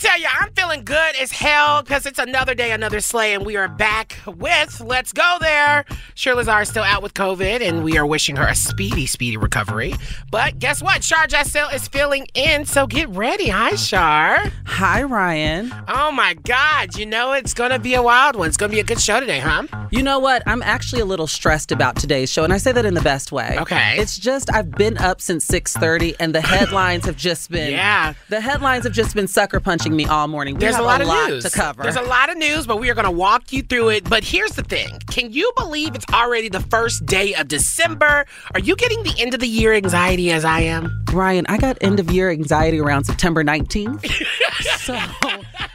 Tell you, I'm feeling good as hell because it's another day, another sleigh, and we are back with Let's Go There. Shira Lazar is still out with COVID, and we are wishing her a speedy, speedy recovery. But guess what? Shar Jossell is filling in, so get ready. Hi, Shar. Hi, Ryan. Oh my God, you know it's going to be a wild one. It's going to be a good show today, huh? You know what? I'm actually a little stressed about today's show, and I say that in the best way. Okay. It's just I've been up since 6:30, and the headlines have just been Yeah. The headlines have just been sucker punching me all morning. We There's a lot of lot news to cover. There's a lot of news, but we are going to walk you through it. But here's the thing Can you believe it's already the first day of December? Are you getting the end of the year anxiety as I am? Ryan, I got end of year anxiety around September 19th. so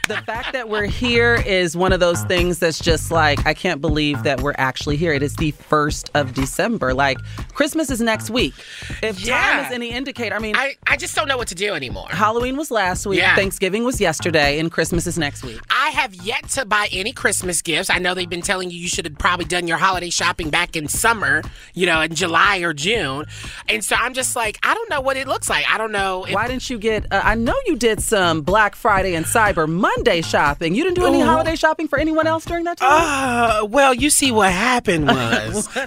the fact that we're here is one of those things that's just like, I can't believe that we're actually here. It is the 1st of December. Like, Christmas is next week. If Yeah. time is any indicator, I mean, I, I just don't know what to do anymore. Halloween was last week, Yeah. Thanksgiving was yesterday, and Christmas is next week. I have yet to buy any Christmas gifts. I know they've been telling you you should have probably done your holiday shopping back in summer, you know, in July or June. And so I'm just like, I don't know what it looks like. I don't know. If, Why didn't you get? Uh, I know you did some Black Friday and Cyber Monday shopping. You didn't do any Ooh. holiday shopping for anyone else during that time. Uh, well, you see what happened was.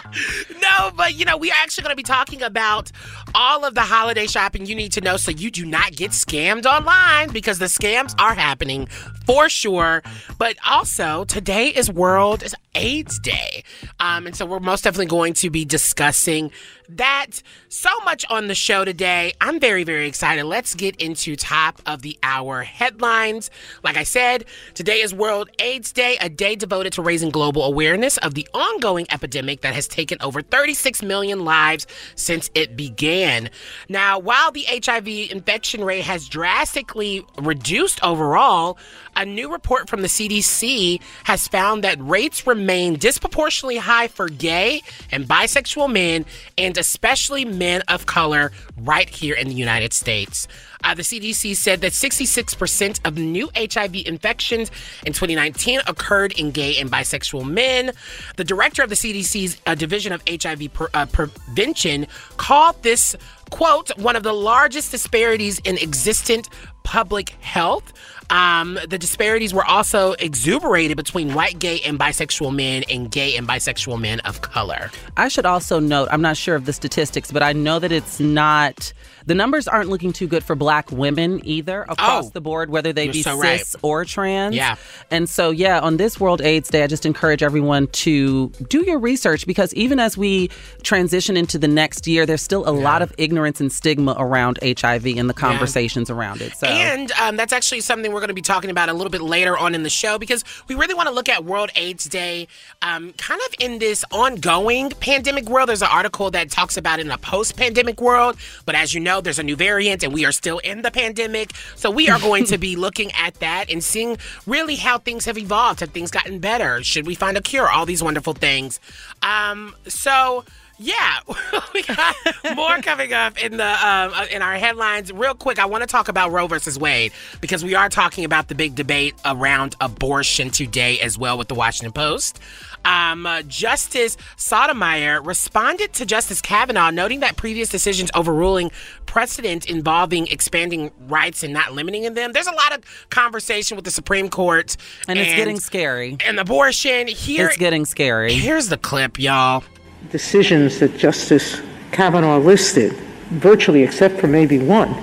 no, but you know, we are actually going to be talking about all of the holiday shopping you need to know so you do not get scammed online because the scams are happening for sure. But also, today is World AIDS Day. Um, and so we're most definitely going to be discussing that so much on the show today. I'm very, very excited. Let's get into top of the hour headlines. Like I said, today is World AIDS Day, a day devoted to raising global awareness of the ongoing epidemic that has taken over 36 million lives since it began. Now, while the HIV infection rate has drastically reduced overall, a new report from the CDC has found that rates remain disproportionately high for gay and bisexual men, and especially men of color, right here in the United States. Uh, the CDC said that 66% of new HIV infections in 2019 occurred in gay and bisexual men. The director of the CDC's uh, Division of HIV uh, Prevention called this, quote, one of the largest disparities in existent public health. Um, the disparities were also exuberated between white, gay, and bisexual men and gay and bisexual men of color. I should also note, I'm not sure of the statistics, but I know that it's not, the numbers aren't looking too good for black women either across Oh, the board, whether they be so cis right. or trans. Yeah. And so, yeah, on this World AIDS Day, I just encourage everyone to do your research because even as we transition into the next year, there's still a lot of ignorance and stigma around HIV and the conversations around it. So, And um, that's actually something we're going to be talking about a little bit later on in the show because we really want to look at World AIDS Day um, kind of in this ongoing pandemic world. There's an article that talks about in a post pandemic world. But as you know, there's a new variant and we are still in the pandemic. So we are going to be looking at that and seeing really how things have evolved. Have things gotten better? Should we find a cure? All these wonderful things. Um, so. Yeah, we got more coming up in the um, uh, in our headlines. Real quick, I want to talk about Roe versus Wade because we are talking about the big debate around abortion today as well with the Washington Post. Um, uh, Justice Sotomayor responded to Justice Kavanaugh, noting that previous decisions overruling precedent involving expanding rights and not limiting them. There's a lot of conversation with the Supreme Court, and it's getting scary. and abortion. Here, It's getting scary. Here's the clip, y'all. decisions that Justice Kavanaugh listed, virtually except for maybe one,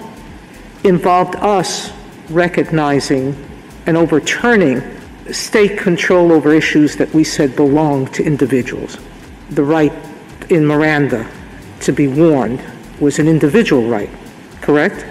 involved us recognizing and overturning state control over issues that we said belong to individuals. The right in Miranda to be warned was an individual right, correct?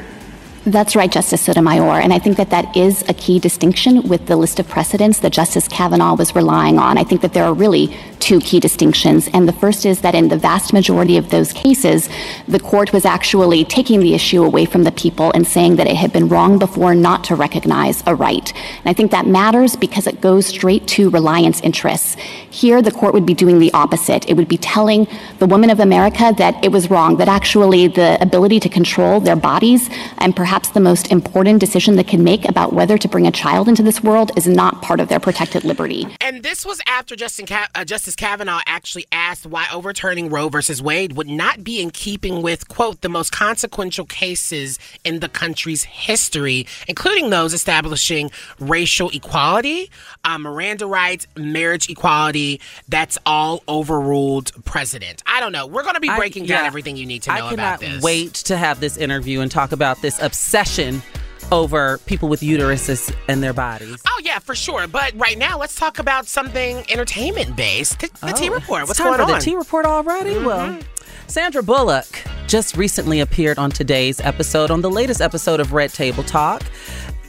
That's right, Justice Sotomayor. And I think that that is a key distinction with the list of precedents that Justice Kavanaugh was relying on. I think that there are really two key distinctions. And the first is that in the vast majority of those cases, the court was actually taking the issue away from the people and saying that it had been wrong before not to recognize a right. And I think that matters because it goes straight to reliance interests. Here, the court would be doing the opposite. It would be telling the women of America that it was wrong, that actually the ability to control their bodies and perhaps the most important decision they can make about whether to bring a child into this world is not part of their protected liberty. And this was after Justin uh, Justice Kavanaugh actually asked why overturning Roe versus Wade would not be in keeping with, quote, the most consequential cases in the country's history, including those establishing racial equality, uh, Miranda rights, marriage equality. That's all overruled precedent. I don't know. We're going to be breaking I, yeah, down everything you need to know about this. I cannot wait to have this interview and talk about this obsession over people with uteruses and their bodies. Oh yeah, for sure. But right now, let's talk about something entertainment based. The, the oh, T report. What's going on? The T report already. Mm-hmm. Well. Sandra Bullock just recently appeared on today's episode, on the latest episode of Red Table Talk.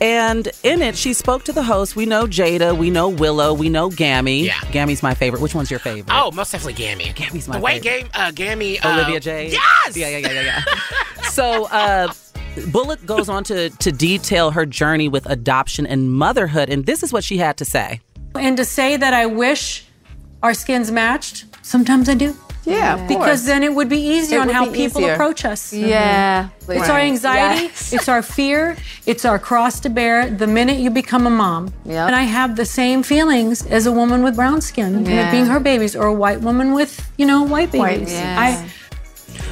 And in it, she spoke to the host. We know Jada, we know Willow, we know Gammy. Yeah. Gammy's my favorite. Which one's your favorite? Oh, most definitely Gammy. Gammy's my favorite. the way. Game, uh, Gammy. Uh, Olivia Jade? Yes! Yeah, yeah, yeah, yeah, yeah. so, uh, Bullock goes on to, to detail her journey with adoption and motherhood, and this is what she had to say. And to say that I wish our skins matched, sometimes I do. Yeah, because then it would be easier it on how people easier. approach us. Yeah, mm-hmm. it's right. our anxiety, yes. it's our fear, it's our cross to bear. The minute you become a mom, yep. and I have the same feelings as a woman with brown skin, yeah. being her babies, or a white woman with you know white babies. White, yeah. I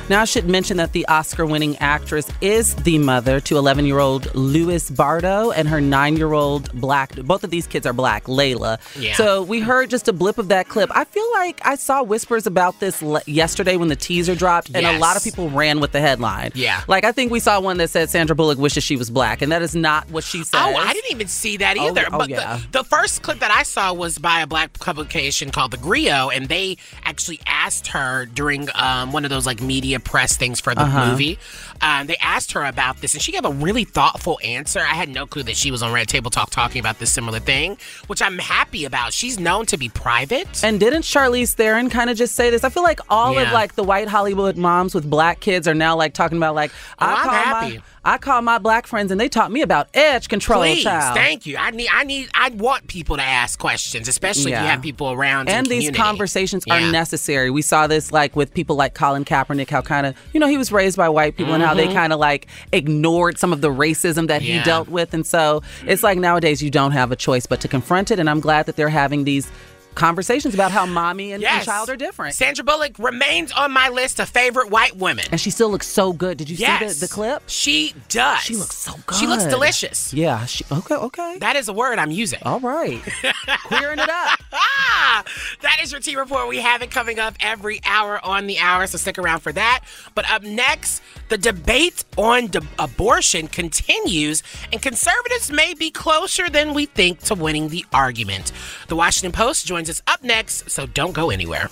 now, I should mention that the Oscar winning actress is the mother to 11 year old Louis Bardo and her nine year old black, both of these kids are black, Layla. Yeah. So we heard just a blip of that clip. I feel like I saw whispers about this yesterday when the teaser dropped, and yes. a lot of people ran with the headline. Yeah. Like, I think we saw one that said Sandra Bullock wishes she was black, and that is not what she said. Oh, I didn't even see that oh, either. Oh, oh, but yeah. the, the first clip that I saw was by a black publication called The Grio, and they actually asked her during um, one of those like media press things for the uh-huh. movie. Um, they asked her about this, and she gave a really thoughtful answer. I had no clue that she was on Red Table Talk talking about this similar thing, which I'm happy about. She's known to be private. And didn't Charlize Theron kind of just say this? I feel like all yeah. of like the white Hollywood moms with black kids are now like talking about like oh, I am happy. My, I call my black friends and they taught me about edge control. Please, child. thank you. I need, I need, I want people to ask questions, especially yeah. if you have people around. And these community. conversations yeah. are necessary. We saw this like with people like Colin Kaepernick, how kind of you know he was raised by white people mm-hmm. and how they mm-hmm. kind of like ignored some of the racism that yeah. he dealt with, and so it's like nowadays you don't have a choice but to confront it. And I'm glad that they're having these conversations about how mommy and, yes. and, child are different. Sandra Bullock remains on my list of favorite white women. And she still looks so good. Did you yes. see the, the, clip? She does. She looks so good. She looks delicious. Yeah. She, okay, okay. That is a word I'm using. All right. Queering it up. ah, that is your T Report. We have it coming up every hour on the hour, so stick around for that. But up next, the debate on de- abortion continues, and conservatives may be closer than we think to winning the argument. The Washington Post joins us up next, so don't go anywhere.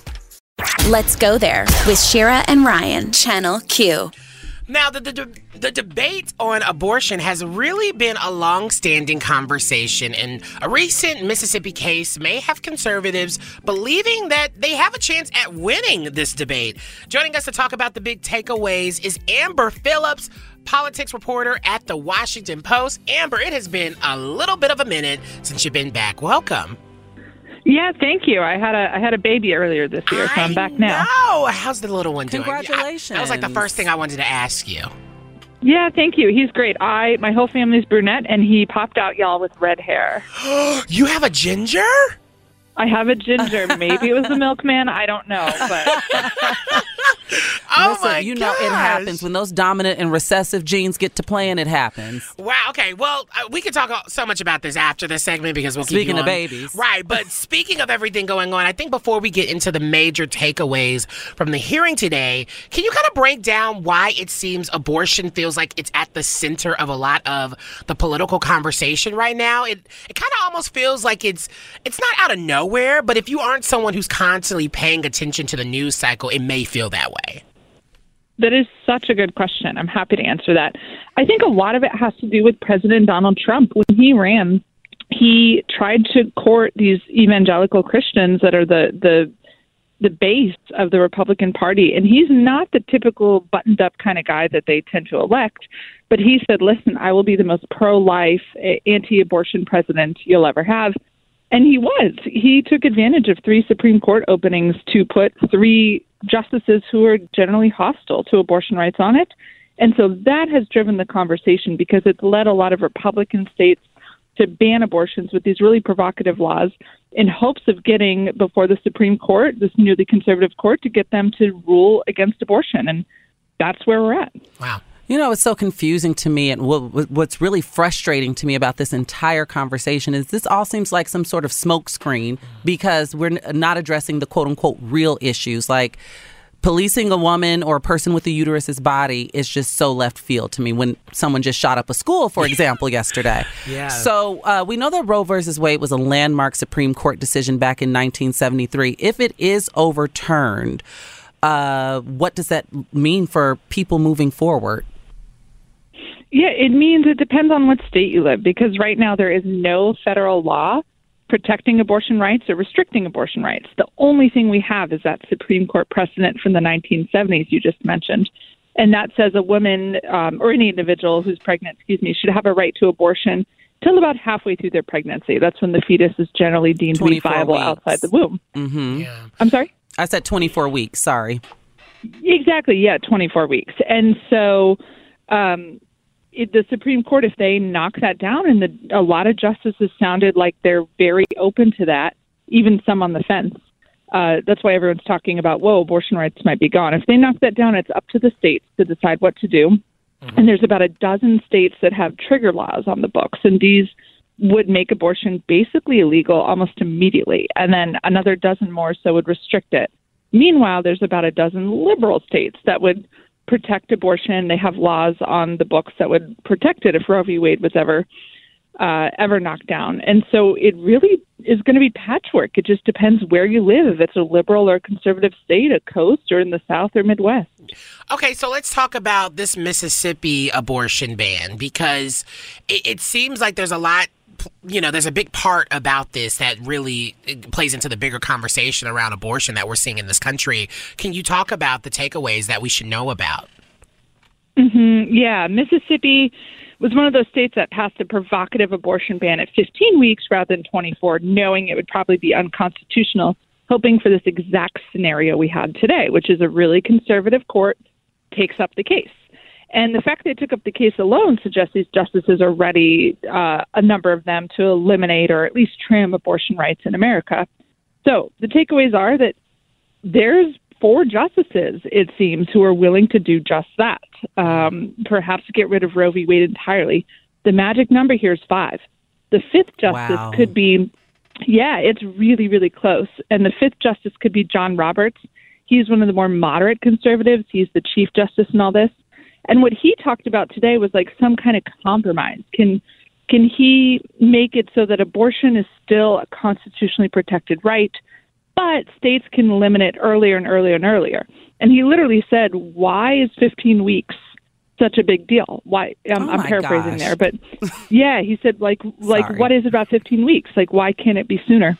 Let's go there with Shira and Ryan, Channel Q. Now, the, the, the debate on abortion has really been a long standing conversation, and a recent Mississippi case may have conservatives believing that they have a chance at winning this debate. Joining us to talk about the big takeaways is Amber Phillips, politics reporter at the Washington Post. Amber, it has been a little bit of a minute since you've been back. Welcome. Yeah, thank you. I had a I had a baby earlier this year, so I'm back now. Oh, how's the little one doing? Congratulations. I, that was like the first thing I wanted to ask you. Yeah, thank you. He's great. I my whole family's brunette, and he popped out y'all with red hair. you have a ginger? I have a ginger. Maybe it was the milkman. I don't know, but Oh Listen, my you know it happens when those dominant and recessive genes get to playing. It happens. Wow. Okay. Well, uh, we could talk so much about this after this segment because we'll keep Speaking you of babies. right? But speaking of everything going on, I think before we get into the major takeaways from the hearing today, can you kind of break down why it seems abortion feels like it's at the center of a lot of the political conversation right now? It it kind of almost feels like it's it's not out of nowhere, but if you aren't someone who's constantly paying attention to the news cycle, it may feel that way. That is such a good question. I'm happy to answer that. I think a lot of it has to do with President Donald Trump. When he ran, he tried to court these evangelical Christians that are the the the base of the Republican Party, and he's not the typical buttoned up kind of guy that they tend to elect. But he said, "Listen, I will be the most pro life, anti abortion president you'll ever have." And he was. He took advantage of three Supreme Court openings to put three justices who are generally hostile to abortion rights on it. And so that has driven the conversation because it's led a lot of Republican states to ban abortions with these really provocative laws in hopes of getting before the Supreme Court, this newly conservative court, to get them to rule against abortion. And that's where we're at. Wow. You know, it's so confusing to me, and what's really frustrating to me about this entire conversation is this all seems like some sort of smokescreen because we're not addressing the quote unquote real issues. Like policing a woman or a person with a uterus's body is just so left field to me when someone just shot up a school, for example, yesterday. Yeah. So uh, we know that Roe versus Wade was a landmark Supreme Court decision back in 1973. If it is overturned, uh, what does that mean for people moving forward? Yeah, it means it depends on what state you live because right now there is no federal law protecting abortion rights or restricting abortion rights. The only thing we have is that Supreme Court precedent from the 1970s you just mentioned. And that says a woman um, or any individual who's pregnant, excuse me, should have a right to abortion till about halfway through their pregnancy. That's when the fetus is generally deemed to be viable weeks. outside the womb. Mm-hmm. Yeah. I'm sorry? I said 24 weeks. Sorry. Exactly, yeah, 24 weeks. And so um, it, the Supreme Court, if they knock that down, and the, a lot of justices sounded like they're very open to that, even some on the fence. Uh, that's why everyone's talking about, whoa, abortion rights might be gone. If they knock that down, it's up to the states to decide what to do. And there's about a dozen states that have trigger laws on the books, and these would make abortion basically illegal almost immediately. And then another dozen more so would restrict it. Meanwhile, there's about a dozen liberal states that would protect abortion. They have laws on the books that would protect it if Roe v. Wade was ever uh, ever knocked down. And so it really is going to be patchwork. It just depends where you live. If it's a liberal or conservative state, a coast, or in the South or Midwest. Okay, so let's talk about this Mississippi abortion ban because it, it seems like there's a lot. You know, there's a big part about this that really plays into the bigger conversation around abortion that we're seeing in this country. Can you talk about the takeaways that we should know about? hmm Yeah, Mississippi was one of those states that passed a provocative abortion ban at 15 weeks rather than 24, knowing it would probably be unconstitutional, hoping for this exact scenario we had today, which is a really conservative court takes up the case. And the fact they took up the case alone suggests these justices are ready, uh, a number of them, to eliminate or at least trim abortion rights in America. So the takeaways are that there's four justices, it seems, who are willing to do just that. Um, perhaps get rid of Roe v. Wade entirely. The magic number here is five. The fifth justice Wow. could be, yeah, it's really, really close. And the fifth justice could be John Roberts. He's one of the more moderate conservatives. He's the chief justice in all this. And what he talked about today was like some kind of compromise. Can can he make it so that abortion is still a constitutionally protected right, but states can limit it earlier and earlier and earlier? And he literally said, "Why is 15 weeks such a big deal? Why?" I'm, Oh I'm paraphrasing gosh. there, but yeah, he said, "Like, like, what is it about 15 weeks? Like, why can't it be sooner?"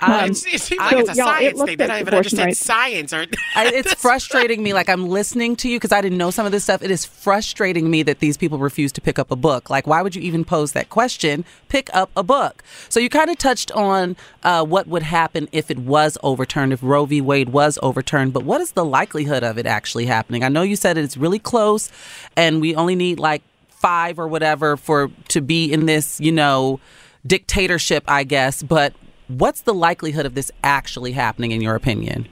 Well, Um, it, it seems so, like it's a y'all, it science looks thing. They like don't even understand rights. science. Or I, it's frustrating me. Like I'm listening to you because I didn't know some of this stuff. It is frustrating me that these people refuse to pick up a book. Like, why would you even pose that question? Pick up a book. So you kind of touched on uh, what would happen if it was overturned, if Roe v. Wade was overturned. But what is the likelihood of it actually happening? I know you said it's really close, and we only need like five or whatever for to be in this, you know, dictatorship, I guess. But what's the likelihood of this actually happening, in your opinion?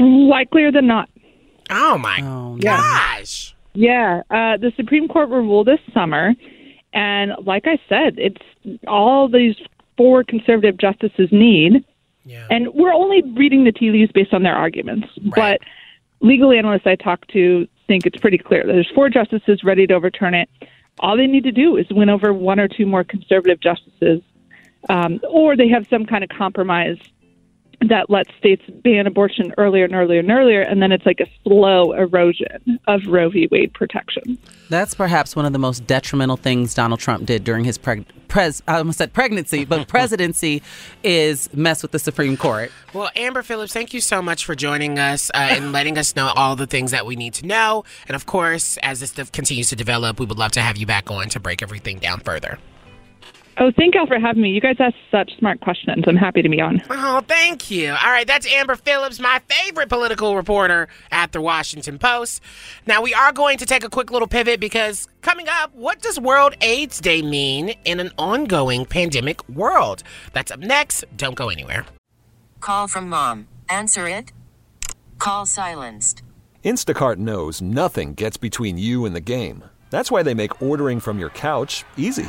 Likelier than not. Oh my Oh, no. gosh. Yeah, uh, the Supreme Court will rule this summer, and like I said, it's all these four conservative justices need, Yeah. and we're only reading the tea leaves based on their arguments. But legal analysts I talk to think it's pretty clear. There's four justices ready to overturn it. All they need to do is win over one or two more conservative justices, um, or they have some kind of compromise that lets states ban abortion earlier and earlier and earlier, and then it's like a slow erosion of Roe v. Wade protection. That's perhaps one of the most detrimental things Donald Trump did during his preg- pres- I almost said pregnancy, but presidency is mess with the Supreme Court. Well, Amber Phillips, thank you so much for joining us uh, and letting us know all the things that we need to know. And of course, as this stuff continues to develop, we would love to have you back on to break everything down further. Oh, thank y'all for having me. You guys ask such smart questions. I'm happy to be on. Oh, thank you. All right, that's Amber Phillips, my favorite political reporter at the Washington Post. Now, we are going to take a quick little pivot because coming up, what does World AIDS Day mean in an ongoing pandemic world? That's up next. Don't go anywhere. Call from mom. Answer it. Call silenced. Instacart knows nothing gets between you and the game. That's why they make ordering from your couch easy.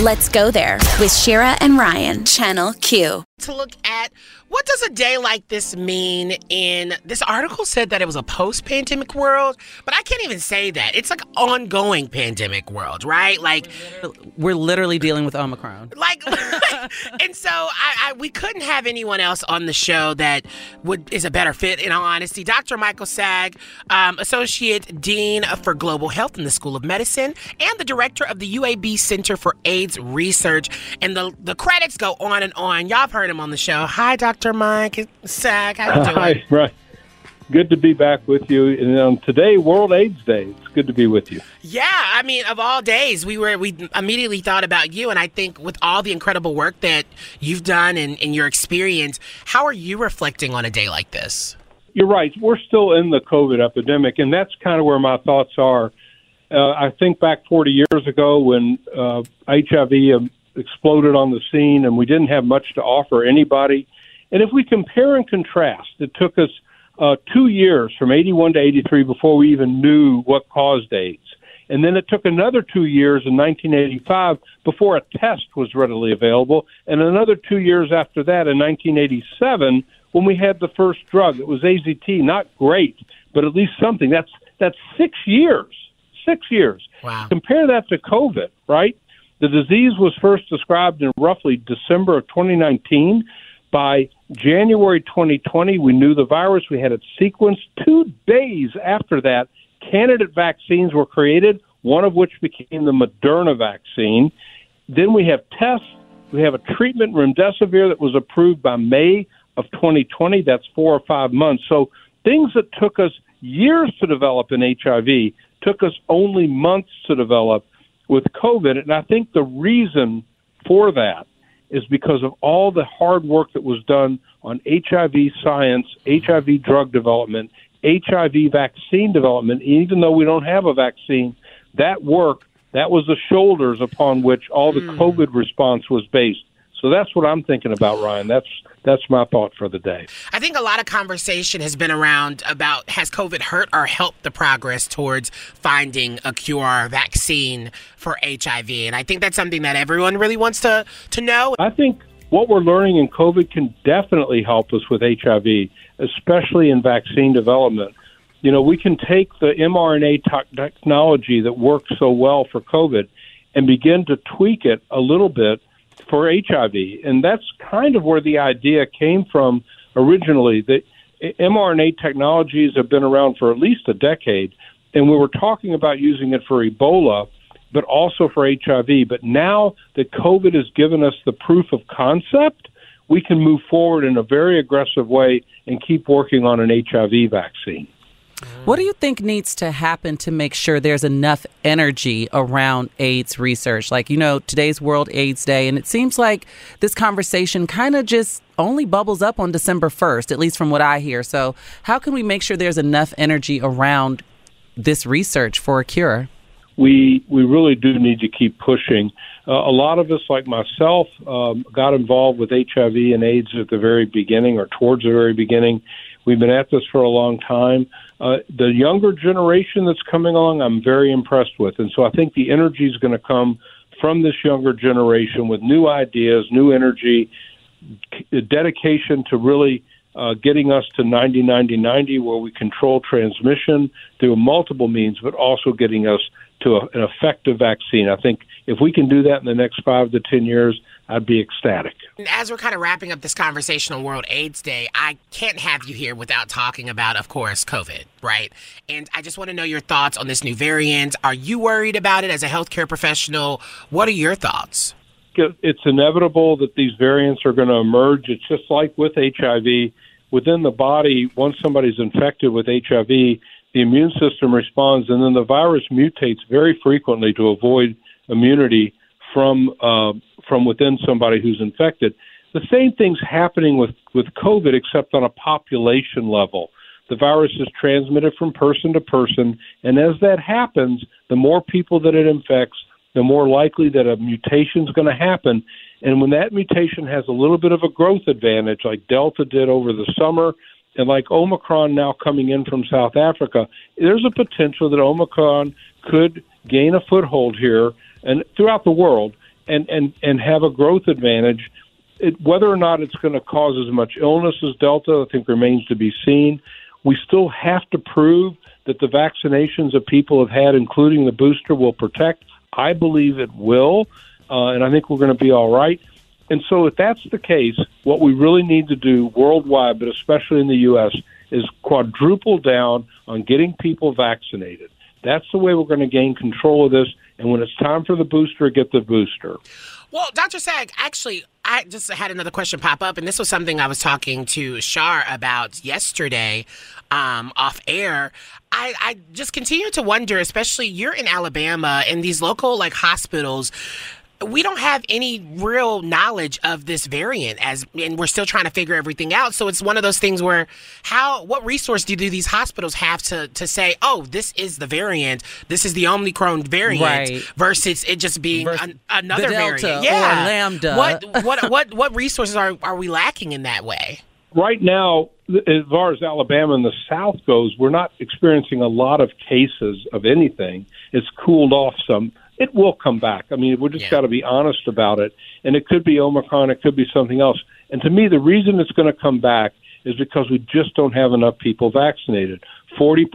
Let's go there with Shira and Ryan, Channel Q. to look at what does a day like this mean in this article said that it was a post-pandemic world but i can't even say that. It's like ongoing pandemic world right? Like We're literally dealing with Omicron. like and so I, I we couldn't have anyone else on the show that would is a better fit in all honesty. Dr michael Saag um, associate dean for global health in the school of medicine and the director of the uab center for aids research. And the the credits go on and on. Y'all have heard him on the show hi dr mike Saag how you doing Hi, right. Good to be back with you. And um, today, World AIDS Day. It's good to be with you. Yeah, I mean, of all days, we were we immediately thought about you, and I think with all the incredible work that you've done and, and your experience, how are you reflecting on a day like this? You're right. We're still in the COVID epidemic, and that's kind of where my thoughts are. Uh, I think back 40 years ago when uh, HIV um, exploded on the scene, and we didn't have much to offer anybody. And if we compare and contrast, it took us uh, two years from 81 to 83 before we even knew what caused AIDS. And then it took another two years in 1985 before a test was readily available, and another two years after that in 1987 when we had the first drug. It was AZT, not great, but at least something. That's that's six years. Six years. Wow. Compare that to COVID, right? The disease was first described in roughly December of 2019. By January 2020, we knew the virus. We had it sequenced. Two days after that, candidate vaccines were created, one of which became the Moderna vaccine. Then we have tests. We have a treatment, remdesivir, that was approved by May of 2020. That's four or five months. So things that took us years to develop in HIV took us only months to develop with COVID. And I think the reason for that is because of all the hard work that was done on HIV science, HIV drug development, HIV vaccine development. Even though we don't have a vaccine, that work, that was the shoulders upon which all the hmm. COVID response was based. So that's what I'm thinking about, Ryan. That's that's my thought for the day. I think a lot of conversation has been around about has COVID hurt or helped the progress towards finding a cure or vaccine for HIV, and I think that's something that everyone really wants to to know. I think what we're learning in COVID can definitely help us with HIV, especially in vaccine development. You know, we can take the mRNA technology that works so well for COVID and begin to tweak it a little bit for HIV. And that's kind of where the idea came from originally. That mRNA technologies have been around for at least a decade, and we were talking about using it for Ebola, but also for HIV. But now that COVID has given us the proof of concept, we can move forward in a very aggressive way and keep working on an HIV vaccine. What do you think needs to happen to make sure there's enough energy around AIDS research? Like, you know, today's World AIDS Day, and it seems like this conversation kind of just only bubbles up on December 1st, at least from what I hear. So, how can we make sure there's enough energy around this research for a cure? We, we really do need to keep pushing. Uh, a lot of us, like myself, um, got involved with HIV and AIDS at the very beginning or towards the very beginning. We've been at this for a long time. Uh, the younger generation that's coming along, I'm very impressed with. And so I think the energy is going to come from this younger generation with new ideas, new energy, dedication to really uh, getting us to 90 90 90, where we control transmission through multiple means, but also getting us to a, an effective vaccine. I think if we can do that in the next five to 10 years, I'd be ecstatic. As we're kind of wrapping up this conversation on World AIDS Day, I can't have you here without talking about, of course, COVID, right? And I just want to know your thoughts on this new variant. Are you worried about it as a healthcare professional? What are your thoughts? It's inevitable that these variants are going to emerge. It's just like with HIV. Within the body, once somebody's infected with HIV, the immune system responds, and then the virus mutates very frequently to avoid immunity from uh, from within somebody who's infected. The same thing's happening with with COVID, except on a population level. The virus is transmitted from person to person, and as that happens, the more people that it infects, the more likely that a mutation is going to happen. And when that mutation has a little bit of a growth advantage, like Delta did over the summer, and like Omicron now coming in from South Africa, there's a potential that Omicron could gain a foothold here and throughout the world and and and have a growth advantage. It, whether or not it's going to cause as much illness as Delta, I think remains to be seen. We still have to prove that the vaccinations that people have had, including the booster, will protect. I believe it will, uh, and I think we're going to be all right. And so, if that's the case, what we really need to do worldwide, but especially in the U.S., is quadruple down on getting people vaccinated. That's the way we're going to gain control of this. And when it's time for the booster, get the booster. Well, Dr. Saag, actually, I just had another question pop up, and this was something I was talking to Shar about yesterday um, off air. I, I just continue to wonder, especially you're in Alabama, and these local like hospitals we don't have any real knowledge of this variant as and we're still trying to figure everything out. So it's one of those things where how what resource do, do these hospitals have to to say oh this is the variant this is the omicron variant right. versus it just being an, another variant? Yeah. Lambda. What what what what resources are are we lacking in that way? Right now as far as Alabama and the South goes, we're not experiencing a lot of cases of anything. It's cooled off some it will come back. I mean, we just yeah. got to be honest about it. And it could be Omicron, it could be something else. And to me, the reason it's going to come back is because we just don't have enough people vaccinated. 40%,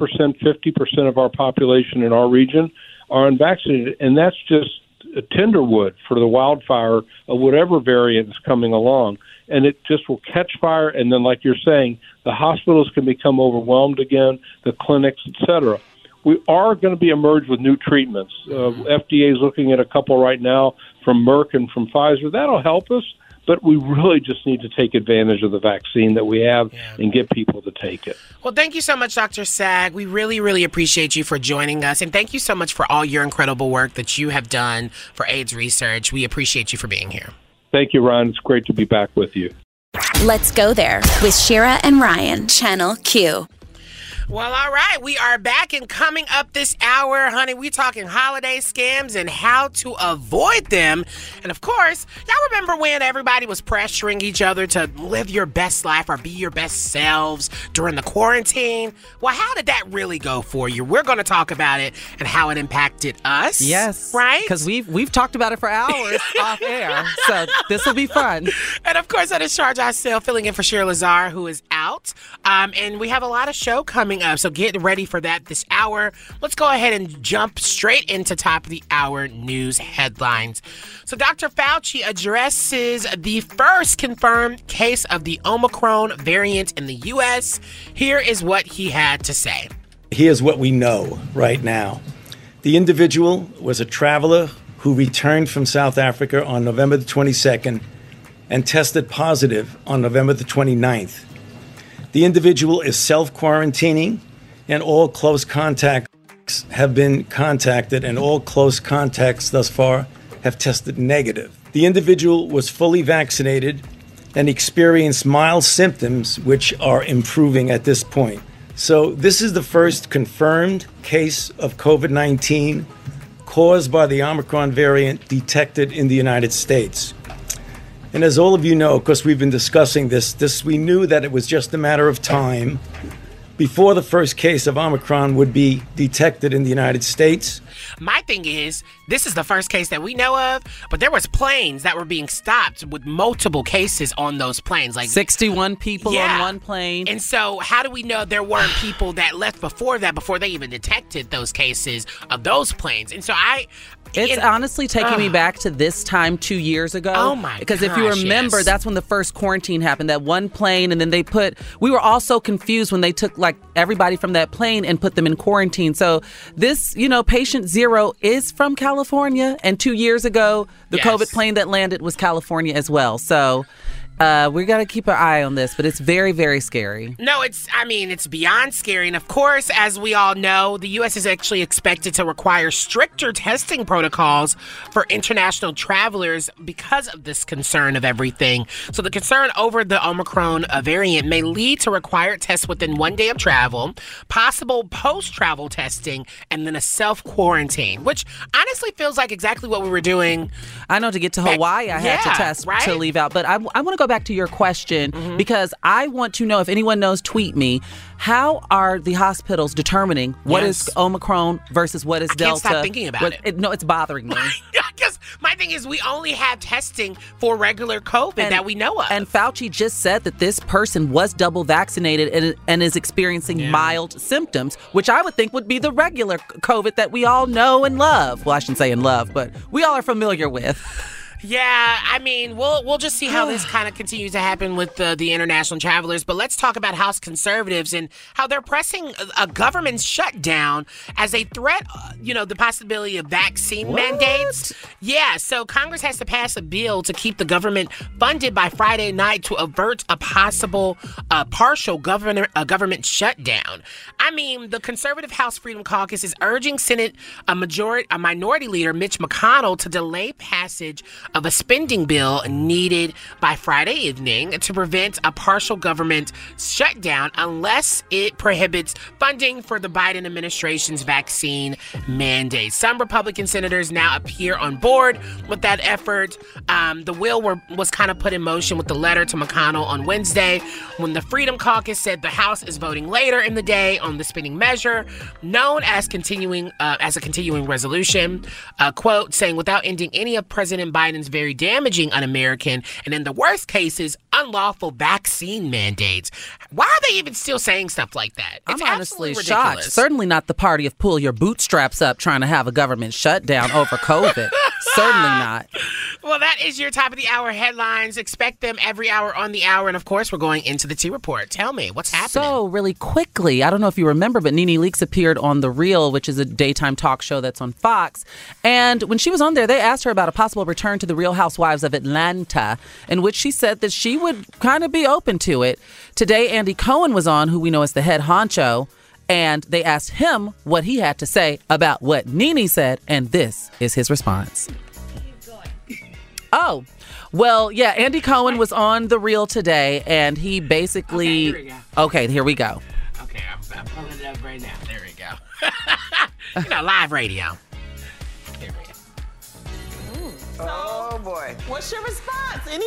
50% of our population in our region are unvaccinated. And that's just a tenderwood for the wildfire of whatever variant is coming along. And it just will catch fire. And then, like you're saying, the hospitals can become overwhelmed again, the clinics, et cetera we are going to be emerged with new treatments. Uh, FDA is looking at a couple right now from Merck and from Pfizer. That'll help us, but we really just need to take advantage of the vaccine that we have yeah. and get people to take it. Well, thank you so much, Dr. Saag. We really, really appreciate you for joining us, and thank you so much for all your incredible work that you have done for AIDS research. We appreciate you for being here. Thank you, Ryan. It's great to be back with you. Let's go there with Shira and Ryan, Channel Q. Well, all right. We are back and coming up this hour, honey. We talking holiday scams and how to avoid them. And of course, y'all remember when everybody was pressuring each other to live your best life or be your best selves during the quarantine? Well, how did that really go for you? We're going to talk about it and how it impacted us. Yes. Right? Because we've we've talked about it for hours off air. So this will be fun. And of course, that is Shar Jossell filling in for Shira Lazar, who is out. Um, and we have a lot of show coming up. So get ready for that this hour. Let's go ahead and jump straight into top of the hour news headlines. So Dr. Fauci addresses the first confirmed case of the Omicron variant in the U.S. Here is what he had to say. Here's what we know right now. The individual was a traveler who returned from South Africa on November the 22nd and tested positive on November the 29th. The individual is self quarantining, and all close contacts have been contacted, and all close contacts thus far have tested negative. The individual was fully vaccinated and experienced mild symptoms, which are improving at this point. So, this is the first confirmed case of COVID 19 caused by the Omicron variant detected in the United States. And as all of you know, because we've been discussing this, this we knew that it was just a matter of time before the first case of Omicron would be detected in the United States. My thing is, this is the first case that we know of, but there was planes that were being stopped with multiple cases on those planes, like 61 people Yeah. on one plane. And so, how do we know there weren't people that left before that, before they even detected those cases of those planes? And so, I. It's it- honestly taking me back to this time two years ago. Oh my Because if you remember, yes. that's when the first quarantine happened. That one plane, and then they put. We were all so confused when they took like everybody from that plane and put them in quarantine. So this, you know, patient zero is from California, and two years ago, the Yes. COVID plane that landed was California as well. So. Uh, we got to keep an eye on this, but it's very, very scary. No, it's, I mean, it's beyond scary. And of course, as we all know, the U.S. is actually expected to require stricter testing protocols for international travelers because of this concern of everything. So, the concern over the Omicron variant may lead to required tests within one day of travel, possible post travel testing, and then a self quarantine, which honestly feels like exactly what we were doing. I know to get to Hawaii, I had to test right? to leave out. But I, I want to go back to your question Mm-hmm. because I want to know if anyone knows, tweet me. How are the hospitals determining what is Yes. Omicron versus what is I can't Delta? stop thinking about What- it. No, it's bothering me. Because my thing is, we only have testing for regular COVID that we know of. And Fauci just said that this person was double vaccinated and, and is experiencing mild symptoms, which I would think would be the regular COVID that we all know and love. Well, I shouldn't say in love, but we all are familiar with. Yeah, I mean, we'll we'll just see how this kind of continues to happen with the, the international travelers. But let's talk about House conservatives and how they're pressing a, a government shutdown as a threat. uh, You know, the possibility of vaccine mandates. Yeah, so Congress has to pass a bill to keep the government funded by Friday night to avert a possible uh, partial government uh, government shutdown. I mean, the conservative House Freedom Caucus is urging Senate a majority a minority leader Mitch McConnell to delay passage of a spending bill needed by Friday evening to prevent a partial government shutdown unless it prohibits funding for the Biden administration's vaccine mandate. Some Republican senators now appear on board with that effort. Um, the will were, was kind of put in motion with the letter to McConnell on Wednesday when the Freedom Caucus said the House is voting later in the day on the spending measure, known as continuing uh, as a continuing resolution. Uh, quote saying without ending any of President Biden's very damaging un-American and in the worst cases unlawful vaccine mandates. Why are they even still saying stuff like that? It's I'm honestly shocked. Certainly not the party of pull your bootstraps up trying to have a government shutdown over COVID. Certainly uh, not. Well, that is your top of the hour headlines. Expect them every hour on the hour. And of course, we're going into the T Report. Tell me, what's happening? So, really quickly, I don't know if you remember, but Nene Leakes appeared on The Real, which is a daytime talk show that's on Fox. And when she was on there, they asked her about a possible return to The Real Housewives of Atlanta, in which she said that she would kind of be open to it. Today, Andy Cohen was on, who we know as the head honcho. And they asked him what he had to say about what Nene said, and this is his response. Oh, well, yeah, Andy Cohen was on The Real today, and he basically. Okay, here we go. Okay, I'm, I'm pulling it up right now. There we go. you know, live radio. There we go. Oh boy. What's your response? Any?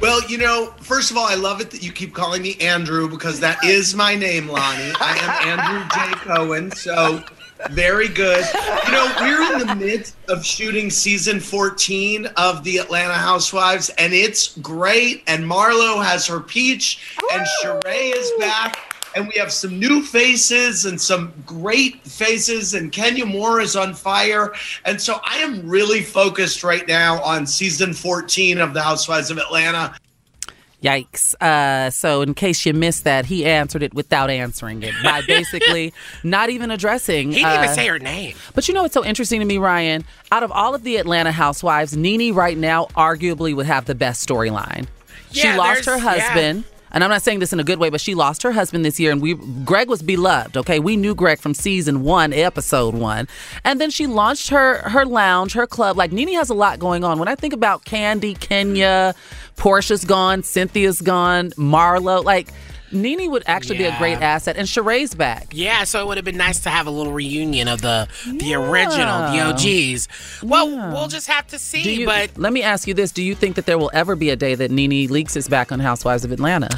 Well, you know, first of all, I love it that you keep calling me Andrew because that is my name, Loni. I am Andrew J. Cohen. So very good. You know, we're in the midst of shooting season 14 of the Atlanta Housewives, and it's great. And Marlo has her peach, and Sheree is back. And we have some new faces and some great faces, and Kenya Moore is on fire. And so I am really focused right now on season 14 of the Housewives of Atlanta. Yikes. Uh, so, in case you missed that, he answered it without answering it by basically not even addressing. He didn't uh, even say her name. But you know what's so interesting to me, Ryan? Out of all of the Atlanta housewives, Nene right now arguably would have the best storyline. she lost her husband. yeah. And I'm not saying this in a good way, but she lost her husband this year, and we Greg was beloved. Okay, we knew Greg from season one, episode one, and then she launched her her lounge, her club. Like Nene has a lot going on. When I think about Kandi, Kenya, Porsha's gone, Cynthia's gone, Marlo, like Nene would actually be a great asset, and Sheree's back. Yeah, so it would have been nice to have a little reunion of the the original, the OGs. Well, we'll just have to see. You, but let me ask you this: Do you think that there will ever be a day that Nene Leakes is back on Housewives of Atlanta?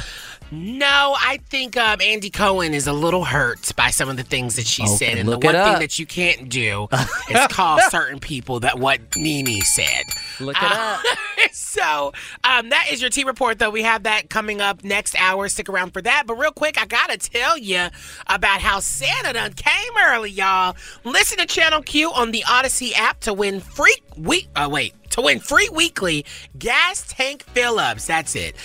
No, I think um, Andy Cohen is a little hurt by some of the things that she Okay, said, and the one it thing that you can't do is call certain people that what Nene said. Look it up. so um, that is your T report, though. We have that coming up next hour. Stick around for that. But real quick, I gotta tell you about how Santa done came early, y'all. Listen to Channel Q on the Odyssey app to win free week. Oh wait, to win free weekly gas tank fill-ups. That's it.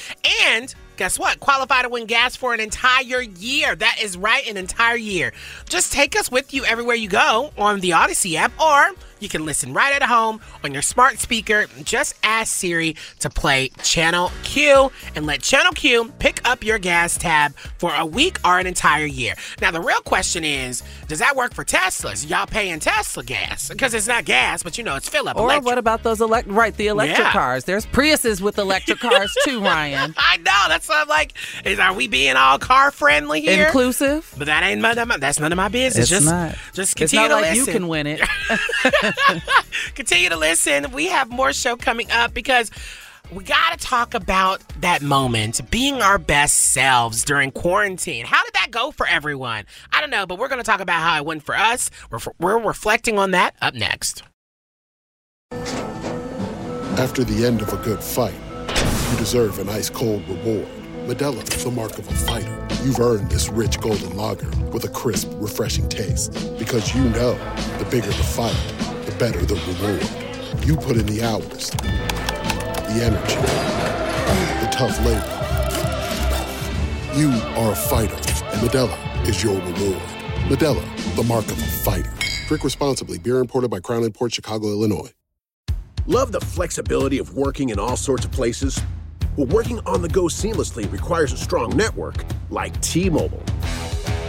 And guess what? Qualify to win gas for an entire year. That is right, an entire year. Just take us with you everywhere you go on the Odyssey app, or you can listen right at home on your smart speaker. Just ask Siri to play Channel Q and let Channel Q pick up your gas tab for a week or an entire year. Now, the real question is does that work for Teslas? Y'all paying Tesla gas? Because it's not gas, but you know, it's fill up. Or what about those elect? Right, the electric Yeah. cars. There's Priuses with electric cars too, Ryan. I know. That's what I'm like. Is are we being all car friendly here? Inclusive. But that ain't my, that's none of my business. It's just not. just It's continue not to like listen. you can win it. continue to listen. We have more show coming up because we got to talk about that moment, being our best selves during quarantine. How did that go for everyone? I don't know, but we're going to talk about how it went for us. We're, we're reflecting on that up next. After the end of a good fight, you deserve an ice cold reward. Modelo is the mark of a fighter. You've earned this rich golden lager with a crisp, refreshing taste. Because you know the bigger the fight, better the reward. You put in the hours, the energy, the tough labor. You are a fighter, and Modelo is your reward. Modelo, the mark of a fighter. Drink responsibly. Beer imported by Crown Imports Chicago, Illinois. Love the flexibility of working in all sorts of places? Well, working on the go seamlessly requires a strong network like T Mobile.